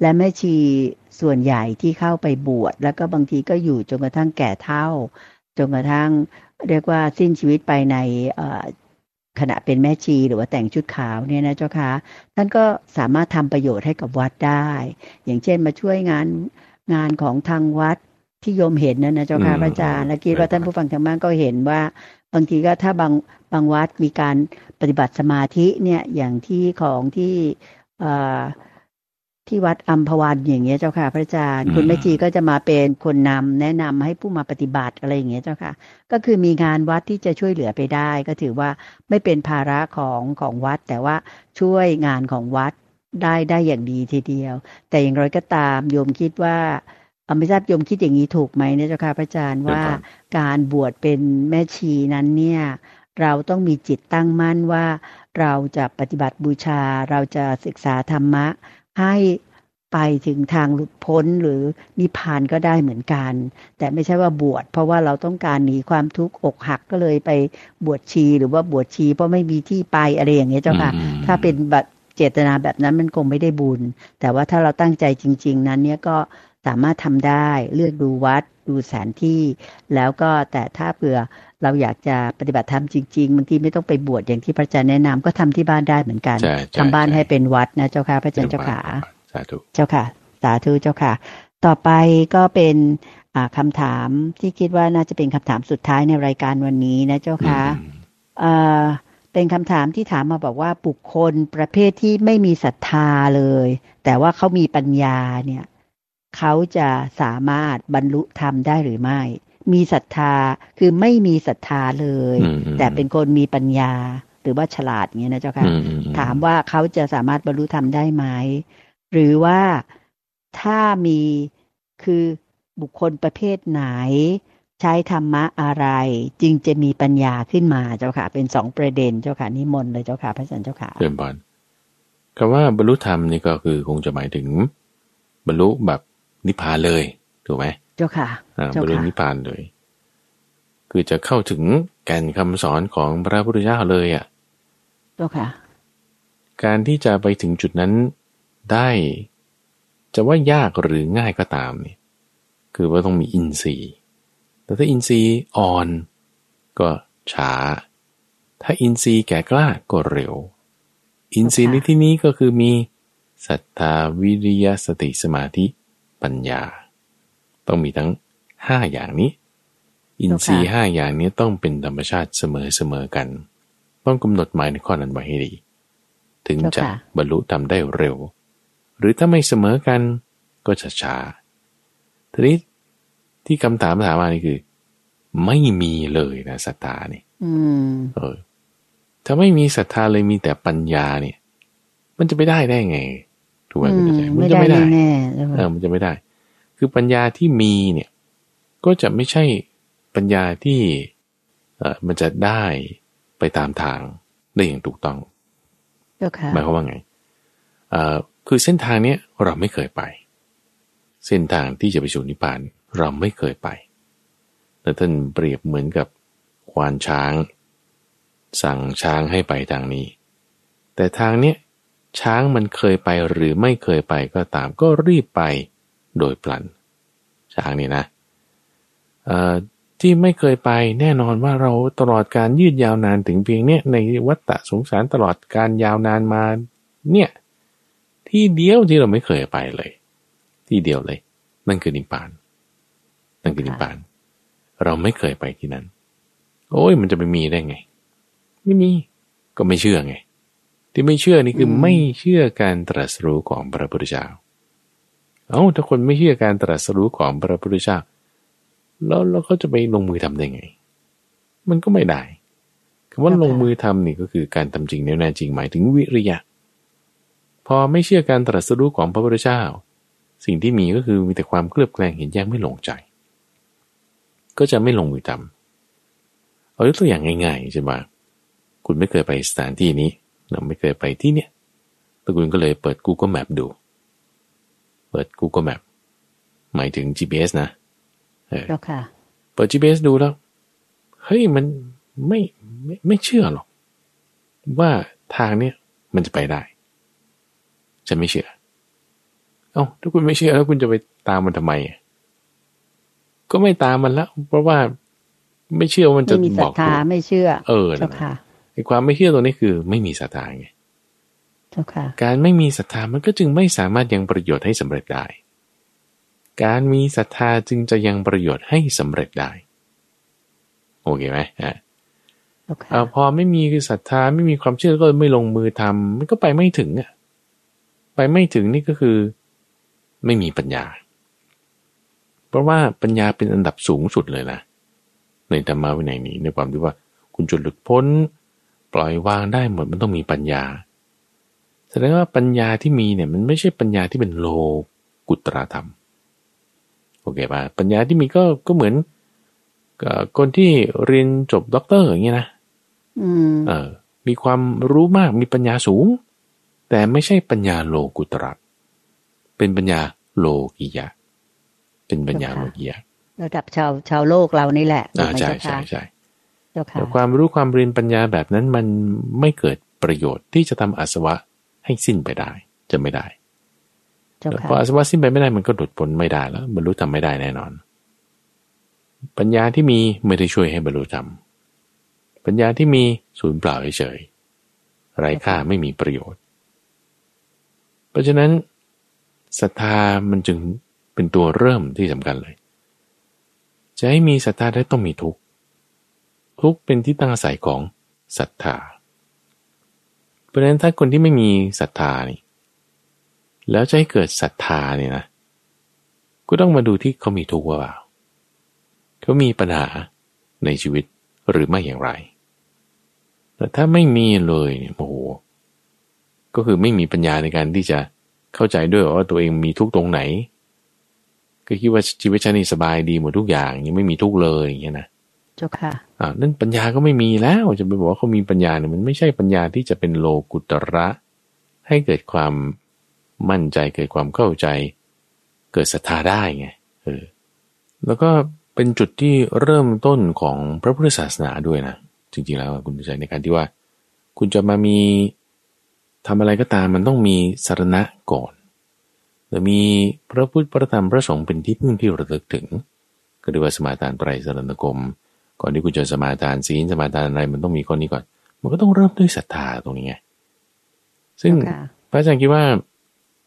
และแม่ชี ส่วนใหญ่ที่เข้าไปบวชแล้วก็บางทีก็อยู่จนกระทั่งแก่เฒ่าจนกระทั่งเรียกว่าสิ้นชีวิตไปในเอ่อขณะเป็นแม่ชีหรือว่าแต่งชุดขาวเนี่ยนะเจ้าคะท่านก็สามารถทำประโยชน์ให้กับวัดได้ อย่างเช่นมาช่วยงานงานของทางวัดที่โยมเห็นนะนะเจ้าค่ะอืมพระอาจารย์และคิดว่าครับท่านผู้ฟังทางบ้านก็เห็นว่าบางทีก็ถ้าบางบางวัดมีการปฏิบัติสมาธิเนี่ยอย่างที่ของที่เอ่อ ที่วัดอัมพวันอย่างเงี้ยเจ้าค่ะ พระอาจารย์อืมคุณแม่จีก็จะมาเป็นคนนำแนะนำให้ผู้มาปฏิบัติอะไรอย่างเงี้ยเจ้าค่ะ ก็คือมีงานวัดที่จะช่วยเหลือไปได้ ก็ถือว่าไม่เป็นภาระของของวัด แต่ว่าช่วยงานของวัดได้ได้อย่างดีทีเดียว แต่อย่างไรก็ตามโยมคิดว่าเอ่อไม่ทราบโยมคิดอย่างนี้ถูกไหมเนี่ยเจ้าค่ะพระอาจารย์ว่าการบวชเป็นแม่ชีนั้นเนี่ยเราต้องมีจิตตั้งมั่นว่าเราจะปฏิบัติบูชา เราจะศึกษาธรรมะ ให้ไปถึงทางหลุดพ้นหรือนิพพานก็ได้เหมือนกัน แต่ไม่ใช่ว่าบวชเพราะว่าเราต้องการหนีความทุกข์อกหักก็เลยไปบวชชีหรือว่าบวชชีเพราะไม่มีที่ไปอะไรอย่างเงี้ยเจ้าค่ะอืมถ้าเป็นแบบเจตนาแบบนั้นมันคงไม่ได้บุญ แต่ว่าถ้าเราตั้งใจจริง ๆ นั้นเนี่ยก็สามารถทำได้เลือกดูวัดดูสถานที่ แล้วก็แต่ถ้าเผื่อ เราอยากจะปฏิบัติธรรมจริงๆบางทีไม่ต้องไปบวชอย่างที่พระอาจารย์แนะนำก็ทำที่บ้านได้เหมือนกันใช่ใช่ทำบ้านใช่ให้เป็นวัดนะเจ้าค่ะพระอาจารย์เจ้าขาสาธุเจ้าค่ะ สาธุเจ้าค่ะ ต่อไปก็เป็นอ่าคำถามที่คิดว่าน่าจะเป็นคำถามสุดท้ายในรายการวันนี้นะเจ้าค่ะอืมเอ่อเป็นคำถามที่ถามมาบอกว่าบุคคลประเภทที่ไม่มีศรัทธาเลย แต่ว่าเขามีปัญญาเนี่ยเขาจะสามารถบรรลุธรรมได้หรือไม่ มีศรัทธาคือไม่มีศรัทธาเลยอืมอืมแต่เป็นคนมีปัญญาหรือว่าฉลาดอย่างเงี้ยนะเจ้าค่ะอืมอืมอืถามว่าเขาจะสามารถบรรลุธรรมได้ไหมหรือว่าถ้ามีคือบุคคลประเภทไหน ใช้ธรรมะอะไร จึงจะมีปัญญาขึ้นมาเจ้าค่ะ เป็นสองประเด็นเจ้าค่ะนิมนต์เลยเจ้าค่ะพระอาจารย์เจ้าค่ะเดินบานคำว่าบรรลุธรรมนี่ก็คือคงจะหมายถึงบรรลุแบบนิพพานเลยถูกไหม เจ้าค่ะอ่าบเจ้ารรลุค่ะนิพพานเลย คือจะเข้าถึงแก่นคำสอนของพระพุทธเจ้าเลยอะเจ้าค่ะ การที่จะไปถึงจุดนั้นได้ จะว่ายากหรือง่ายก็ตามเนี่ยคือว่าต้องมีอินทรีย์ แต่ถ้าอินทรีย์อ่อน ก็ช้า ถ้าอินทรีย์แก่กล้าก็เร็ว อินทรีย์ในที่นี้ก็คือมีศรัทธาวิริยะสติสมาธิปัญญา ต้องมีทั้งห้าอย่างนี้ อินทรีย์ห้าอย่างนี้ต้องเป็นธรรมชาติเสมอเสมอกัน ต้องกำหนดหมายในข้อนั้นไว้ให้ดี ถึงจะเจ้าค่ะบรรลุทำได้เร็ว หรือถ้าไม่เสมอกันก็จะช้าทีนี้ที่คำถามถามมานี่คือ ไม่มีเลยนะศรัทธานี่อืมเออ ถ้าไม่มีศรัทธาเลยมีแต่ปัญญาเนี่ย มันจะไปได้ได้ไงถูกไหมอืคุณมใจไม่จะได้ไม่ได้แน่ๆเจ้าเอค่ะอมันจะไม่ได้ คือปัญญาที่มีเนี่ยก็จะไม่ใช่ปัญญาที่เออมันจะได้ไปตามทางได้อย่างถูกต้องเจ้าค่ะหมายความว่าไงเอ่อคือเส้นทางเนี้ยเราไม่เคยไป เส้นทางที่จะไปสู่นิพพานเราไม่เคยไป แต่ท่านเปรียบเหมือนกับควานช้าง สั่งช้างให้ไปทางนี้ แต่ทางเนี้ยช้างมันเคยไปหรือไม่เคยไปก็ตามก็รีบไป โดยพลันช้างนี่นะเอ่อที่ไม่เคยไปแน่นอนว่าเราตลอดการยืดยาวนานถึงเพียงเนี้ยในวัฏฏะสงสารตลอดการยาวนานมาเนี่ยที่เดียวที่เราไม่เคยไปเลย ที่เดียวเลย นั่นคือนิพพาน นั่นคือนิพพาน เราไม่เคยไปที่นั้น โอ้ยมันจะไปมีได้ไง ไม่มีก็ไม่เชื่อไง ที่ไม่เชื่อนี่คือไม่เชื่อการตรัสรู้ของพระพุทธเจ้า เอา้าถ้าคนไม่เชื่อการตรัสรู้ของพระพุทธเจ้าแล้วแล้วเขาจะไปลงมือทำได้ไง มันก็ไม่ได้คำว่าลงมือทำนี่ก็คือการทำจริงแน่จริงหมายถึงวิริยะ พอไม่เชื่อการตรัสรู้ของพระพุทธเจ้า สิ่งที่มีก็คือมีแต่ความเคลือบแคลงเห็นแย้งไม่หลงใจ ก็จะไม่ลงมือทำเอายกตัวอย่างง่ายๆใช่ไหมคุณไม่เคยไปสถานที่นี้เราไม่เคยไปที่เนี้ยแต่คุณก็เลยเปิด Google Map ดู เปิด Google Map หมายถึง GPS นะเออค่ะ เปิด GPS ดูแล้ว เฮ้ยมันไม่ไม่ไม่เชื่อหรอก ว่าทางเนี้ยมันจะไปได้ จะไม่เชื่อ เอา้าถ้าคุณไม่เชื่อแล้วคุณจะไปตามมันทำไม ก็ไม่ตามมันแล้วเพราะว่าไม่เชื่อมันจะบอกคุณไม่เชื่อ เออค่ะไอ้ความไม่เชื่อตรงนี้คือ ไม่มีศรัทธาไง การไม่มีศรัทธามันก็จึงไม่สามารถยังประโยชน์ให้สำเร็จได้ การมีศรัทธาจึงจะยังประโยชน์ให้สำเร็จได้ โอเคไหมอ่าพอไม่มีคือศรัทธาไม่มีความเชื่อก็ไม่ลงมือทำมันก็ไปไม่ถึงอะ ไปไม่ถึงนี่ก็คือ ไม่มีปัญญา เพราะว่าปัญญาเป็นอันดับสูงสุดเลยนะในธรรมะวินัยนี้ในความที่ว่า คุณจุดหลุดพ้น ปล่อยวางได้หมดมันต้องมีปัญญา แสดงว่าปัญญาที่มีเนี่ยมันไม่ใช่ปัญญาที่เป็นโลกุตระธรรมโอเคป่ะปัญญาที่มีก็ก็เหมือนกับคนที่เรียนจบด็อกเตอร์อย่างเงี้ยนะเออ มีความรู้มากมีปัญญาสูง แต่ไม่ใช่ปัญญาโลกุตระเป็นปัญญาโลกิยะ เป็นปัญญาโลกิยะระดับชาวชาวโลกเรานี่แหละอ่าใช่ใช่ใช่แต่ความรู้ความเรียนปัญญาแบบนั้นมันไม่เกิดประโยชน์ที่จะทำอาสวะ ให้สิ้นไปได้ จะไม่ได้พออาสวะสิ้นไปไม่ได้มันก็หลุดพ้นไม่ได้แล้วบรรลุธรรมไม่ได้แน่นอน ปัญญาที่มีไม่ได้ช่วยให้บรรลุธรรมปัญญาที่มีสูญเปล่าเฉยไร้ค่าไม่มีประโยชน์ เพราะฉะนั้นศรัทธามันจึงเป็นตัวเริ่มที่สำคัญเลย จะให้มีศรัทธาได้ต้องมีทุกข์ทุกข์เป็นที่ตั้งอาศัยของศรัทธา เพราะฉะนั้นถ้าคนที่ไม่มีศรัทธานี่แล้วจะให้เกิดศรัทธาเนี่ยนะ ก็ต้องมาดูที่เขามีทุกข์ว่าเขามีปัญหาในชีวิตหรือไม่อย่างไร แต่ถ้าไม่มีเลยเนี่ยโอ้โห ก็คือไม่มีปัญญาในการที่จะเข้าใจด้วยว่าตัวเองมีทุกข์ตรงไหน ก็คิดว่าชีวิตฉันนี่สบายดีหมดทุกอย่างยังไม่มีทุกข์เลยอย่างเงี้ยนะ เจ้าค่ะอ่านั่นปัญญาก็ไม่มีแล้วจะไปบอกว่าเขามีปัญญาเนี่ยมันไม่ใช่ปัญญาที่จะเป็นโลกุตระ ให้เกิดความมั่นใจเกิดความเข้าใจ เกิดศรัทธาได้ไงเออแล้วก็เป็นจุดที่เริ่มต้นของพระพุทธศาสนาด้วยนะจริงๆแล้วคุณใจในการที่ว่า คุณจะมามีทำอะไรก็ตามมันต้องมีสารณะก่อนหรือมีพระพุทธพระธรรมพระสงฆ์เป็นที่พึ่งที่ระลึกถึง ก็เรียกว่าสมาทานไตรสรณคม ก่อนที่คุณจะสมาทานศีลสมาทานอะไรมันต้องมีข้อนี้ก่อน มันก็ต้องเริ่มด้วยศรัทธาตรงนี้ไง ซึ่งพระอาจารย์คิดว่า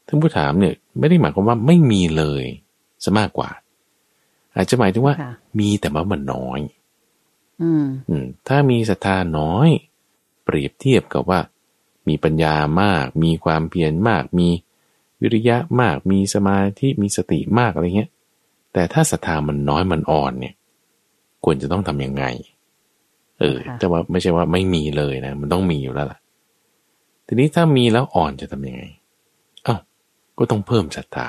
ท่านผู้ถามเนี่ย ไม่ได้หมายความว่าไม่มีเลยซะมากกว่า อาจจะหมายถึงว่า มีแต่ว่ามันน้อย อืมอืมถ้ามีศรัทธาน้อย เปรียบเทียบกับว่า มีปัญญามาก มีความเพียรมาก มีวิริยะมาก มีสมาธิมีสติมากอะไรเงี้ยแต่ถ้าศรัทธามันน้อยมันอ่อนเนี่ย ควรจะต้องทํำยังไง เออ แต่ว่าไม่ใช่ว่าไม่มีเลยนะ มันต้องมีอยู่แล้วล่ะ ทีนี้ถ้ามีแล้วอ่อนจะทํำยังไงก็ต้องเพิ่มศรัทธา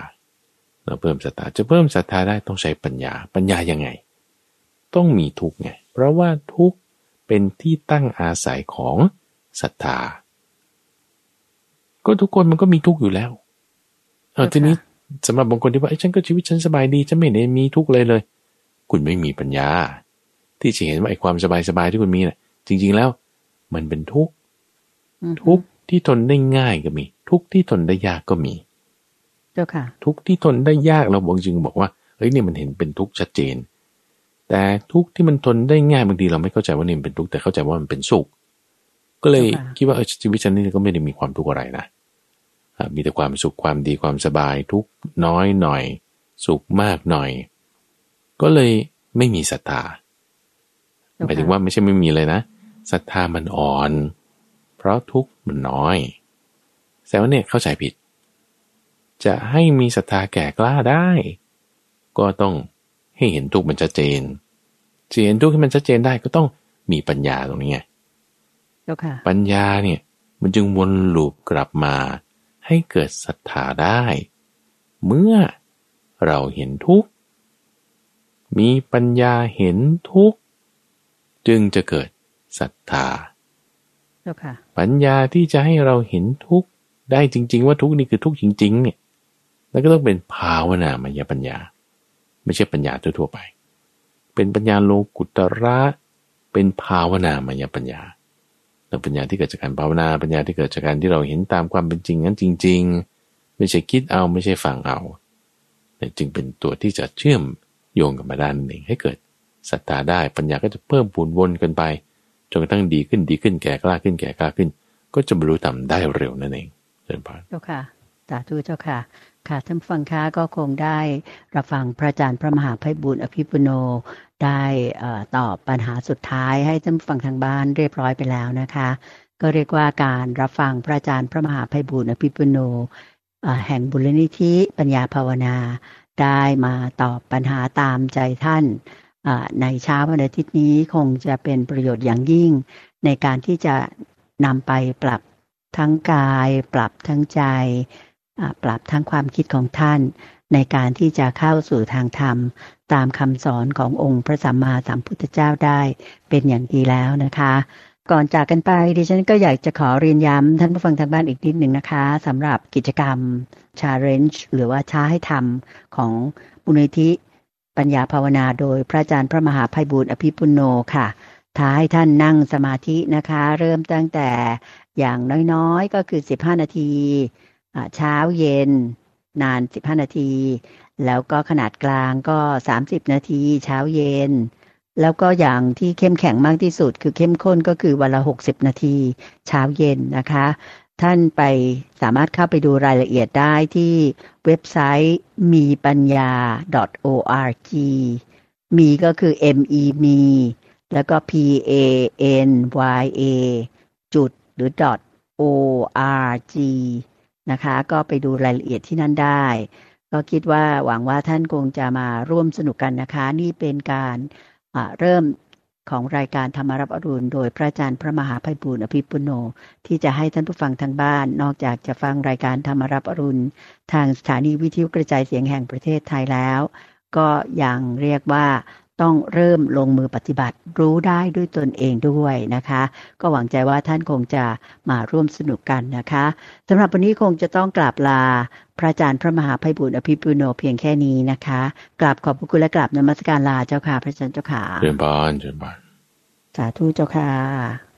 เราเพิ่มศรัทธาจะเพิ่มศรัทธาได้ต้องใช้ปัญญา ปัญญายังไง ต้องมีทุกไง เพราะว่าทุกเป็นที่ตั้งอาศัยของศรัทธา ก็ทุกคนมันก็มีทุกอยู่แล้ว เออทีนี้สำหรับบางคนที่ว่าไอ้ฉันก็ชีวิตฉันสบายดีฉันไม่ได้มีทุกเลยเลย คุณไม่มีปัญญา ที่จะเห็นว่าไอ้ความสบายสบายที่คุณมีน่ะ จริง ๆแล้ว มันเป็นทุกทุกที่ทนได้ง่ายก็มี ทุกที่ทนได้ยากก็มีเจ้าค่ะ ทุกที่ทนได้ยากเราบอกจึงบอกว่าเฮ้ยเนี่ยมันเห็นเป็นทุกข์ชัดเจนแต่แต่ทุกข์ที่มันทนได้ง่ายบางทีเราไม่เข้าใจว่านี่มันเป็นทุกข์แต่เข้าใจว่ามันเป็นสุข ก็เลยคิดว่าเออชีวิตฉันนี่ก็ไม่ได้มีความทุกข์อะไรนะมีแต่ความสุขความดีความสบายทุกน้อยหน่อย สุขมากหน่อย ก็เลยไม่มีศรัทธา หมายถึงว่าไม่ใช่ไม่มีเลยนะศรัทธามันอ่อน เพราะทุกข์มันน้อยแสดงว่าเนี่ยเข้าใจผิด จะให้มีศรัทธาแก่กล้าได้ ก็ต้องให้เห็นทุกข์มันชัดเจนจะเห็นทุกข์ให้มันชัดเจนได้ก็ต้องมีปัญญาตรงนี้ไงปัญญาเนี่ยมันจึงวนลูปกลับมาให้เกิดศรัทธาได้ เมื่อเราเห็นทุกข์มีปัญญาเห็นทุกข์ จึงจะเกิดศรัทธาปัญญาที่จะให้เราเห็นทุกข์ได้จริง ๆ ว่าทุกข์นี่คือทุกข์จริง ๆ เนี่ย แล้วก็ต้องเป็นภาวนามายปัญญา ไม่ใช่ปัญญาทั่วๆไป เป็นปัญญาโลกุตระเป็นภาวนามายปัญญาปัญญาที่เกิดจากการภาวนาปัญญาที่เกิดจากการที่เราเห็นตามความเป็นจริงนั้นจริง ๆ ไม่ใช่คิดเอาไม่ใช่ฟังเอาแต่จึงเป็นตัวที่จะเชื่อมโยงกับมาด้านหนึ่งให้เกิด ศรัทธาได้ปัญญาก็จะเพิ่มปูนวนกันไปจนกระทั่งดีขึ้นดีขึ้นแก่กล้าขึ้นแก่กล้าขึ้น ก็จะบรรลุธรรมได้เร็วนั่นเองเชิญพานเจ้าค่ะสาธุเจ้าค่ะ ค่ะท่านฟังค้าก็คงได้รับฟังพระอาจารย์พระมหาภัยบุญอภิปุโนได้ตอบปัญหาสุดท้ายให้ท่านฟังทางบ้านเรียบร้อยไปแล้วนะคะ ก็เรียกว่าการรับฟังพระอาจารย์พระมหาภัยบุญอภิปุโนแห่งบุรณิธิปัญญาภาวนา ได้มาตอบปัญหาตามใจท่าน ในเช้าวันอาทิตย์นี้คงจะเป็นประโยชน์อย่างยิ่ง ในการที่จะนำไปปรับทั้งกาย ปรับทั้งใจ ปรับทั้งความคิดของท่าน ในการที่จะเข้าสู่ทางธรรม ตามคำสอนขององค์พระสัมมาสัมพุทธเจ้าได้เป็นอย่างดีแล้วนะคะ ก่อนจากกันไปดิฉันก็อยากจะขอเรียนย้ำท่านผู้ฟังทางบ้านอีกนิดหนึ่งนะคะสำหรับกิจกรรม Challenge หรือว่าช้าให้ทำของบุญธิ ปัญญาภาวนาโดยพระอาจารย์พระมหาภัยบูร์อภิปุโนค่ะท้าให้ท่านนั่งสมาธินะคะ เริ่มตั้งแต่อย่างน้อยๆ ก็คือ 15 นาที เช้าเย็น นาน 15 นาที แล้วก็ขนาดกลางก็ 30 นาที เช้าเย็น แล้วก็อย่างที่เข้มแข็งมากที่สุด คือเข้มข้นก็คือวันละ 60 นาที เช้าเย็นนะคะ ท่านไปสามารถเข้าไปดูรายละเอียดได้ที่เว็บไซต์มีปัญญา .org มีก็คือ m e มีแล้วก็ p a n y a จุดหรือ .org นะคะ ก็ไปดูรายละเอียดที่นั่นได้ ก็คิดว่าหวังว่าท่านคงจะมาร่วมสนุกกันนะคะ นี่เป็นการเริ่ม ของรายการธรรมรับอรุณโดยพระอาจารย์พระมหาภัยบุญอภิปุโน ที่จะให้ท่านผู้ฟังทางบ้าน นอกจากจะฟังรายการธรรมรับอรุณ ทางสถานีวิทยุกระจายเสียงแห่งประเทศไทยแล้ว ก็ยังเรียกว่า ต้องเริ่มลงมือปฏิบัติรู้ได้ด้วยตนเองด้วยนะคะ ก็หวังใจว่าท่านคงจะมาร่วมสนุกกันนะคะสำหรับวันนี้คงจะต้องกราบลา พระอาจารย์พระมหาภัยบุญอภิปุโนเพียงแค่นี้นะคะกราบขอบพระคุณและกราบนมัสการลาเจ้าค่ะ พระอาจารย์เจ้าค่ะเรียนบานเรียนบานสาธุเจ้าค่ะ